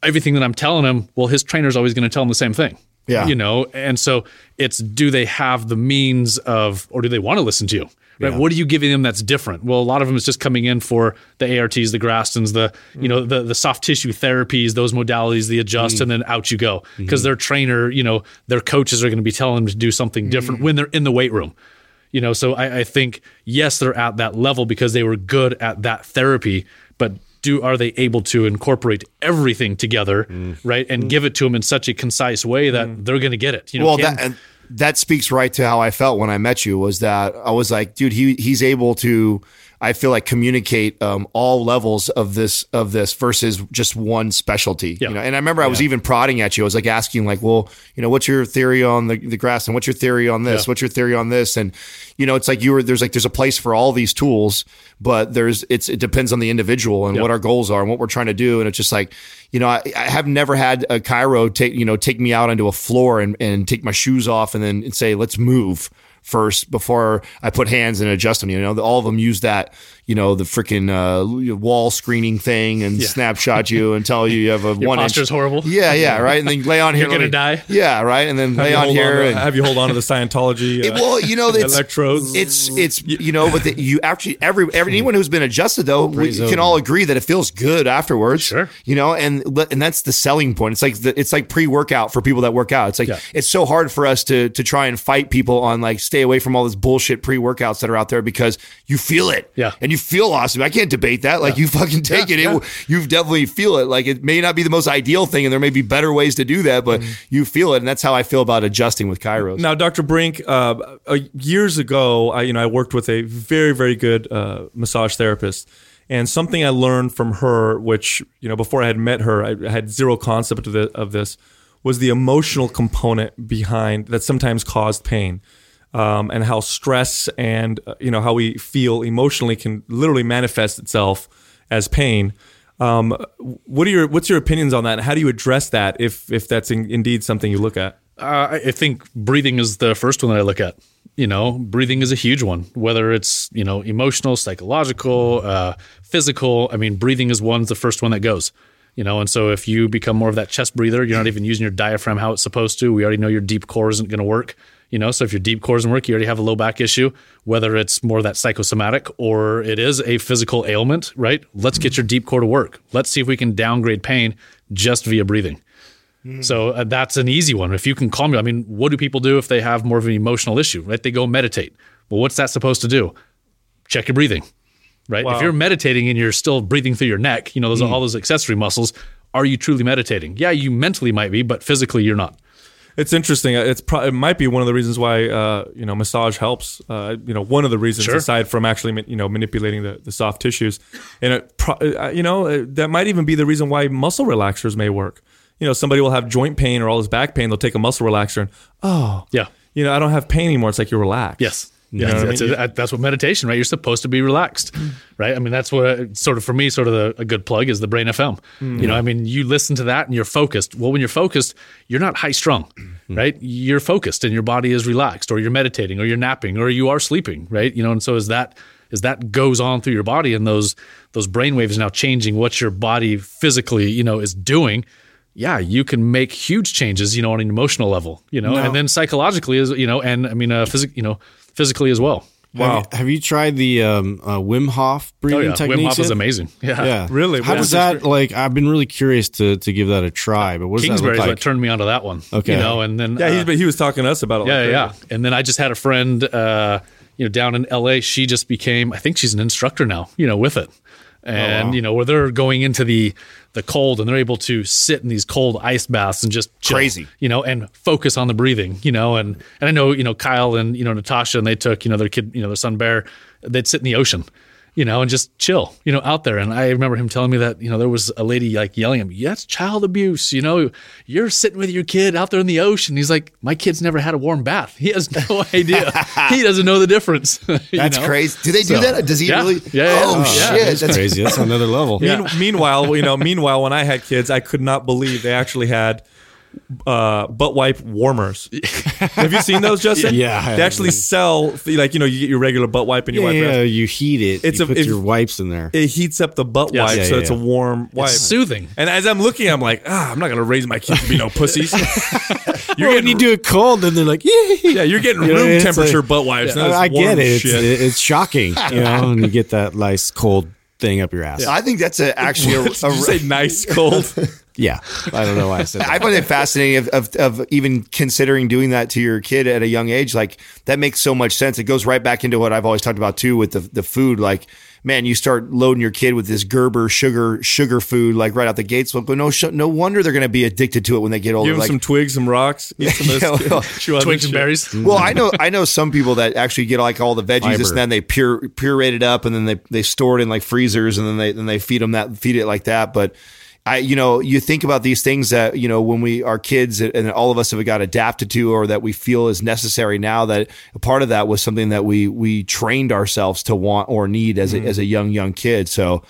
Speaker 6: everything that I'm telling him, well, his trainer's always going to tell him the same thing.
Speaker 3: Yeah.
Speaker 6: You know, and so it's do they have the means of, or do they want to listen to you? Right? What are you giving them that's different? Well, a lot of them is just coming in for the ARTs, the Grastons, the you know the the soft tissue therapies, those modalities, the adjust, and mm. then out you go mm-hmm. because their trainer, you know, their coaches are going to be telling them to do something different mm-hmm. when they're in the weight room. You know, so I, I think yes, they're at that level because they were good at that therapy, but do are they able to incorporate everything together, mm. right, and mm. give it to them in such a concise way that they're going to get it? You know,
Speaker 3: well,
Speaker 6: can-
Speaker 3: that and that speaks right to how I felt when I met you. Was that I was like, dude, he he's able to. I feel like communicate um, all levels of this of this versus just one specialty.
Speaker 6: Yeah.
Speaker 3: You know, and I remember I was even prodding at you. I was like asking, like, well, you know, what's your theory on the the grass, and what's your theory on this?
Speaker 6: Yeah.
Speaker 3: What's your theory on this? And you know, it's like you were there's like there's a place for all these tools, but there's it's it depends on the individual and what our goals are and what we're trying to do. And it's just like, you know, I, I have never had a chiro take you know take me out onto a floor and and take my shoes off and then and say let's move first before I put hands and adjust them. You know, all of them use that, you know, the freaking uh, wall screening thing and snapshot you and tell you you have a one inch.
Speaker 6: posture's horrible.
Speaker 3: Yeah, yeah, right. And then lay on here.
Speaker 6: You're gonna
Speaker 3: me-
Speaker 6: die.
Speaker 3: Yeah, right. And then
Speaker 2: Have
Speaker 3: lay on here.
Speaker 2: to-
Speaker 3: and,
Speaker 2: have you hold on to the Scientology?
Speaker 3: it-
Speaker 2: uh,
Speaker 3: well, you know, it's
Speaker 2: electrodes.
Speaker 3: It's it's you know, but the, you actually every, every anyone who's been adjusted though, we can all agree that it feels good afterwards.
Speaker 6: Sure.
Speaker 3: you know, and and that's the selling point. It's like the, it's like pre workout for people that work out. It's like
Speaker 6: Yeah.
Speaker 3: it's so hard for us to to try and fight people on like stay away from all this bullshit pre workouts that are out there because you feel it.
Speaker 6: Yeah.
Speaker 3: and you feel awesome. I can't debate that. Like you fucking take it. it. You definitely feel it. Like it may not be the most ideal thing, and there may be better ways to do that, but you feel it, and that's how I feel about adjusting with chiros.
Speaker 2: Now, Dr. Brink, uh, uh, years ago, I, you know, I worked with a very, very good uh, massage therapist, and something I learned from her, which you know, before I had met her, I had zero concept of, the, of this, was the emotional component behind that sometimes caused pain. Um, and how stress and uh, you know how we feel emotionally can literally manifest itself as pain. Um, what are your what's your opinions on that? How do you address that if if that's in, indeed something you look at?
Speaker 6: Uh, I think breathing is the first one that I look at. You know, breathing is a huge one. Whether it's you know emotional, psychological, uh, physical. I mean, breathing is one's the first one that goes. You know, and so if you become more of that chest breather, you're not even using your diaphragm how it's supposed to. We already know your deep core isn't going to work. You know, so if your deep core doesn't work, you already have a low back issue. Whether it's more that psychosomatic or it is a physical ailment, right? Let's get your deep core to work. Let's see if we can downgrade pain just via breathing. So uh, that's an easy one. If you can calm you, I mean, what do people do if they have more of an emotional issue, right? They go meditate. Well, what's that supposed to do? Check your breathing, right?
Speaker 2: Wow.
Speaker 6: If you're meditating and you're still breathing through your neck, you know, those are all those accessory muscles. Are you truly meditating? Yeah, you mentally might be, but physically you're not.
Speaker 2: It's interesting. It's pro- it might be one of the reasons why uh, you know massage helps. Uh, you know, one of the reasons
Speaker 6: Sure.
Speaker 2: aside from actually you know manipulating the, the soft tissues, and it pro- uh, you know uh, that might even be the reason why muscle relaxers may work. You know, somebody will have joint pain or all this back pain. They'll take a muscle relaxer and oh
Speaker 6: Yeah.
Speaker 2: you know I don't have pain anymore. It's like you're relaxed.
Speaker 6: Yes.
Speaker 2: You know
Speaker 6: that's,
Speaker 2: what I
Speaker 6: that's,
Speaker 2: mean?
Speaker 6: it. that's what meditation, right? You're supposed to be relaxed, hmm. right? I mean, that's what sort of for me, sort of the, a good plug is the Brain FM. Hmm. You know, I mean, you listen to that and you're focused. Well, when you're focused, you're not high strung, hmm. right? You're focused and your body is relaxed, or you're meditating, or you're napping, or you are sleeping, right? You know, and so as that as that goes on through your body and those those brain waves now changing what your body physically, you know, is doing. Yeah, you can make huge changes, you know, on an emotional level, you know, and then psychologically, is you know, and I mean, uh, physic, you know, physically as well.
Speaker 2: Wow.
Speaker 4: Have you, have you tried the um, uh, Wim Hof breathing
Speaker 6: Oh yeah,
Speaker 4: techniques?
Speaker 6: Wim Hof is amazing. Yeah,
Speaker 4: Yeah,
Speaker 2: Really?
Speaker 4: How
Speaker 2: What
Speaker 4: does that like? I've been really curious to to give that a try. But what does that
Speaker 6: Kingsbury
Speaker 4: look
Speaker 6: is
Speaker 4: like?
Speaker 6: what turned me onto that one.
Speaker 4: Okay.
Speaker 6: you know, and then
Speaker 2: Yeah,
Speaker 6: uh,
Speaker 2: he's, but he was talking to us about it.
Speaker 6: yeah,
Speaker 2: like
Speaker 6: yeah,
Speaker 2: crazy.
Speaker 6: yeah. And then I just had a friend, uh, you know, down in L.A. She just became, I think she's an instructor now, you know, with it, and you know, where they're going into the the cold and they're able to sit in these cold ice baths and just chill,
Speaker 3: Crazy.
Speaker 6: you know, and focus on the breathing, you know, and and I know, you know, Kyle and you know Natasha and they took, you know, their kid, you know, their son Bear, they'd sit in the ocean. You know, and just chill, you know, out there. And I remember him telling me that, you know, there was a lady like yelling at me, yeah, it's child abuse. You know, you're sitting with your kid out there in the ocean. He's like, my kid's never had a warm bath. He has no idea. he doesn't know the difference. you
Speaker 3: That's
Speaker 6: know?
Speaker 3: crazy. Do they do
Speaker 6: So,
Speaker 3: that? Does he
Speaker 6: yeah,
Speaker 3: really?
Speaker 6: yeah, yeah.
Speaker 3: Oh,
Speaker 6: Oh,
Speaker 3: shit!
Speaker 4: That's
Speaker 3: That's
Speaker 4: crazy. That's another level.
Speaker 2: Mean, meanwhile, you know, meanwhile, when I had kids, I could not believe they actually had uh, butt wipe warmers. Have you seen those, Justin?
Speaker 4: Yeah,
Speaker 2: they
Speaker 4: have.
Speaker 2: actually sell like you know you get your regular butt wipe and you
Speaker 4: Yeah,
Speaker 2: wipe. your
Speaker 4: yeah, you heat it.
Speaker 2: It's
Speaker 4: you
Speaker 2: a-
Speaker 4: put
Speaker 2: if-
Speaker 4: your wipes in there.
Speaker 2: It heats up the butt
Speaker 6: Yes.
Speaker 2: wipe,
Speaker 4: Yeah,
Speaker 2: so
Speaker 4: yeah,
Speaker 2: it's a warm wipe.
Speaker 6: soothing.
Speaker 2: And as I'm looking, I'm like, ah, I'm not gonna raise my kids to be no pussies. you're
Speaker 4: when
Speaker 2: getting,
Speaker 4: you do it cold, then they're like, yeah,
Speaker 2: yeah, you're getting
Speaker 4: You know,
Speaker 2: room
Speaker 4: it's
Speaker 2: temperature
Speaker 4: like-
Speaker 2: butt wipes.
Speaker 4: I, I get it. It's, it's shocking, you know, and you get that nice cold thing up your ass.
Speaker 3: I think that's a, actually a,
Speaker 2: Did
Speaker 3: a,
Speaker 2: say nice cold?
Speaker 4: Yeah, I don't know why I said that.
Speaker 3: I find it fascinating of, of, of even considering doing that to your kid at a young age. Like that makes so much sense. It goes right back into what I've always talked about too with the, the food. Like, man, you start loading your kid with this Gerber sugar, sugar food, like right out the gates. But no, sh- no wonder they're going to be addicted to it when they get older.
Speaker 2: Give them
Speaker 3: like,
Speaker 2: some twigs, some rocks, eat some
Speaker 3: Yeah, well,
Speaker 6: Twigs and berries.
Speaker 3: well, I know I know some people that actually get like all the veggies, this
Speaker 4: Fiber.
Speaker 3: and then they pure puree it up, and then they they store it in like freezers, and then they then they feed them that feed it like that. But I, you know, you think about these things that you know when we are kids, and all of us have got adapted to, or that we feel is necessary now. That a part of that was something that we we trained ourselves to want or need as a, mm. as a young young kid. So.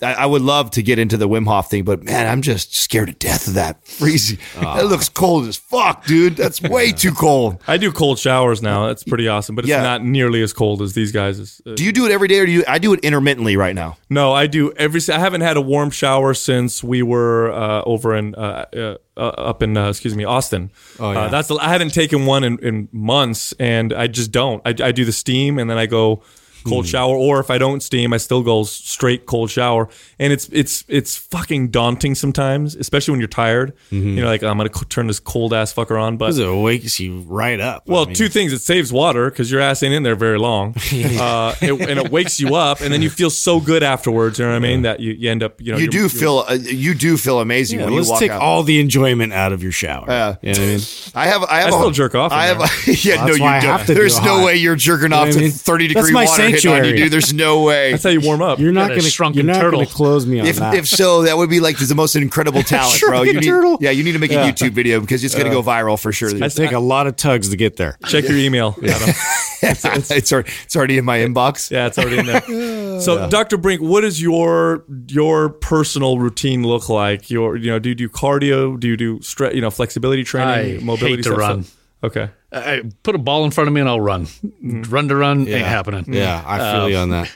Speaker 3: I, I would love to get into the Wim Hof thing, but man, I'm just scared to death of that freezing. That looks cold as fuck, dude. That's way too cold.
Speaker 2: I do cold showers now. That's pretty awesome, but it's
Speaker 3: Yeah.
Speaker 2: not nearly as cold as these guys. Uh,
Speaker 3: Do you do it every day, or do you? I do it intermittently right now.
Speaker 2: No, I do every. I haven't had a warm shower since we were uh, over in uh, uh, uh, up in uh, excuse me Austin. Oh
Speaker 4: yeah.
Speaker 2: uh, that's the, I haven't taken one in, in months, and I just don't. I, I do the steam, and then I go cold hmm. shower, or if I don't steam, I still go straight cold shower, and it's it's it's fucking daunting sometimes, especially when you're tired. You know, like I'm gonna co- turn this cold ass fucker on, but
Speaker 4: it wakes you right up. I
Speaker 2: well,
Speaker 4: mean,
Speaker 2: two things. It saves water because your ass ain't in there very long, uh, it, and it wakes you up, and then you feel so good afterwards. You know what I mean? That you, you end up, you know,
Speaker 3: You
Speaker 2: you're-
Speaker 3: do
Speaker 2: you're-
Speaker 3: feel uh, you do feel amazing
Speaker 4: yeah,
Speaker 3: when you
Speaker 4: let's
Speaker 3: walk
Speaker 4: take
Speaker 3: out.
Speaker 4: all the enjoyment out of your shower.
Speaker 3: Yeah.
Speaker 4: You know what I mean?
Speaker 3: I have I have
Speaker 2: I
Speaker 3: a-
Speaker 2: still jerk off
Speaker 3: I have
Speaker 2: there.
Speaker 3: yeah
Speaker 4: Well,
Speaker 3: no you don't.
Speaker 4: have to
Speaker 3: There's
Speaker 4: it
Speaker 3: no
Speaker 4: hot.
Speaker 3: way you're jerking
Speaker 4: You know
Speaker 3: off
Speaker 4: what I
Speaker 3: to 30 degree
Speaker 4: That's my
Speaker 3: water. hitting on you,
Speaker 4: area.
Speaker 3: dude. There's no way.
Speaker 2: That's how you warm up.
Speaker 4: You're not going to
Speaker 6: shrunken
Speaker 4: You're
Speaker 6: turtle.
Speaker 4: Going to close me on
Speaker 3: If,
Speaker 4: that.
Speaker 3: if so, that would be like the most incredible talent, bro. You need,
Speaker 4: turtle.
Speaker 3: yeah, you need to make a
Speaker 4: Yeah.
Speaker 3: YouTube video because it's going to go viral for sure.
Speaker 4: It'd take a lot of tugs to get there.
Speaker 2: Check your email, Adam.
Speaker 3: it's, already, it's already in my inbox.
Speaker 2: Yeah, it's already in there. So, Dr. Brink, what does your your personal routine look like? Your, you know, do you do cardio? Do you do stre- you know, flexibility training,
Speaker 6: I
Speaker 2: mobility
Speaker 6: hate to
Speaker 2: stuff?
Speaker 6: run.
Speaker 2: Okay.
Speaker 6: I put a ball in front of me and I'll run. Mm. Run to run ain't happening.
Speaker 4: Yeah, I feel you on that.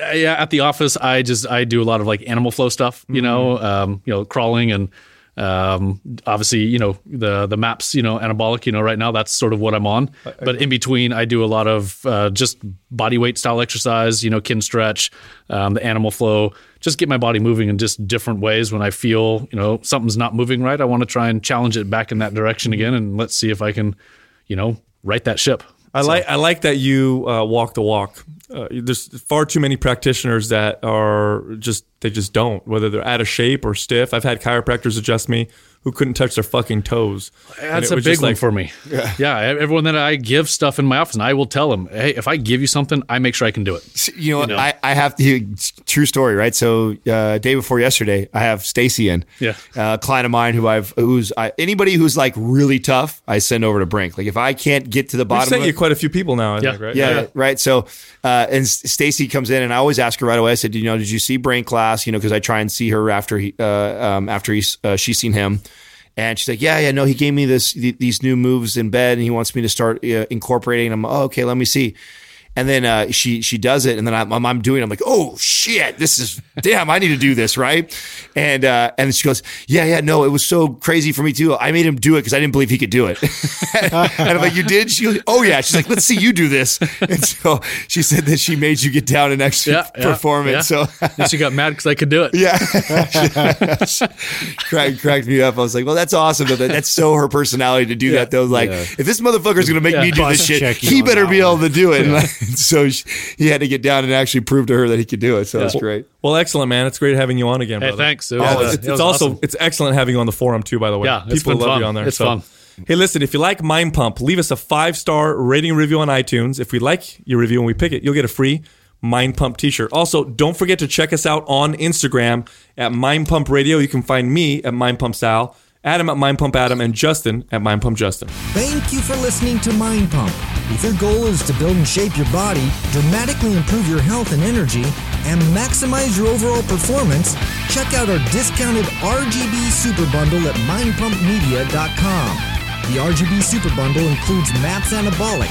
Speaker 6: Uh, yeah, at the office, I just I do a lot of like animal flow stuff. You know, um, you know, crawling and um, obviously, you know, the the maps, you know, anabolic. You know, right now that's sort of what I'm on. But in between, I do a lot of uh, just body weight style exercise. You know, Kinstretch, um, the animal flow. Just get my body moving in just different ways. When I feel you know something's not moving right, I want to try and challenge it back in that direction again, and let's see if I can, you know, right that ship.
Speaker 2: I like I like that you uh, walk the walk. Uh, there's far too many practitioners that are just they just don't whether they're out of shape or stiff. I've had chiropractors adjust me who couldn't touch their fucking toes.
Speaker 6: That's a big
Speaker 2: just
Speaker 6: one
Speaker 2: like-
Speaker 6: for me. Yeah. everyone that I give stuff in my office, and I will tell them, hey, if I give you something, I make sure I can do it.
Speaker 3: You know, what? I, I have to, true story, right? So, uh, day before yesterday, I have Stacy in.
Speaker 6: Yeah.
Speaker 3: Uh, a client of mine who I've, who's, I, anybody who's like really tough, I send over to Brink. Like if I can't get to the
Speaker 2: We've
Speaker 3: bottom
Speaker 2: sent
Speaker 3: of
Speaker 2: you
Speaker 3: it,
Speaker 2: quite a few people now. I
Speaker 6: Yeah.
Speaker 2: think, right?
Speaker 3: yeah, right. So, uh, and Stacy comes in, and I always ask her right away. I said, you know, did you see Brink class? You know, because I try and see her after he, uh, um, after he's, uh, she's seen him. And she's like, yeah, yeah, no, he gave me this th- these new moves in bed, and he wants me to start uh, incorporating them. Oh, okay, let me see. And then uh, she she does it, and then I'm, I'm, I'm doing. it. I'm like, oh shit, this is damn. I need to do this, right? And uh, and she goes, yeah, yeah, no, it was so crazy for me too. I made him do it because I didn't believe he could do it. and I'm like, you did? She goes, oh yeah. She's like, let's see you do this. And so she said that she made you get down and actually
Speaker 6: Yeah. yeah,
Speaker 3: perform it.
Speaker 6: yeah.
Speaker 3: So
Speaker 6: and she got mad because I could do it.
Speaker 3: yeah, cracked, cracked me up. I was like, well, that's awesome. Though. That- That's so her personality to do that. Though, like,
Speaker 4: Yeah.
Speaker 3: if this motherfucker's gonna make
Speaker 6: Yeah.
Speaker 3: me do this shit, he better
Speaker 4: that
Speaker 3: be able to do it. And so she, he had to get down and actually prove to her that he could do it. So that's great.
Speaker 2: Well, excellent, man. It's great having you on again.
Speaker 6: Hey,
Speaker 2: brother.
Speaker 6: thanks. It was, uh,
Speaker 2: it's,
Speaker 6: it
Speaker 2: it's also
Speaker 6: awesome.
Speaker 2: it's excellent having you on the forum too. By the way,
Speaker 6: Yeah,
Speaker 2: people love
Speaker 6: fun.
Speaker 2: you on there.
Speaker 6: It's
Speaker 2: so.
Speaker 6: fun.
Speaker 2: Hey, listen, if you like Mind Pump, leave us a five star rating review on iTunes. If we like your review and we pick it, you'll get a free Mind Pump t shirt. Also, don't forget to check us out on Instagram at Mind Pump Radio. You can find me at Mind Pump Sal, Adam at Mind Pump Adam, and Justin at Mind Pump Justin.
Speaker 7: Thank you for listening to Mind Pump. If your goal is to build and shape your body, dramatically improve your health and energy, and maximize your overall performance, check out our discounted RGB Super Bundle at mindpumpmedia.com. The RGB Super Bundle includes MAPS Anabolic,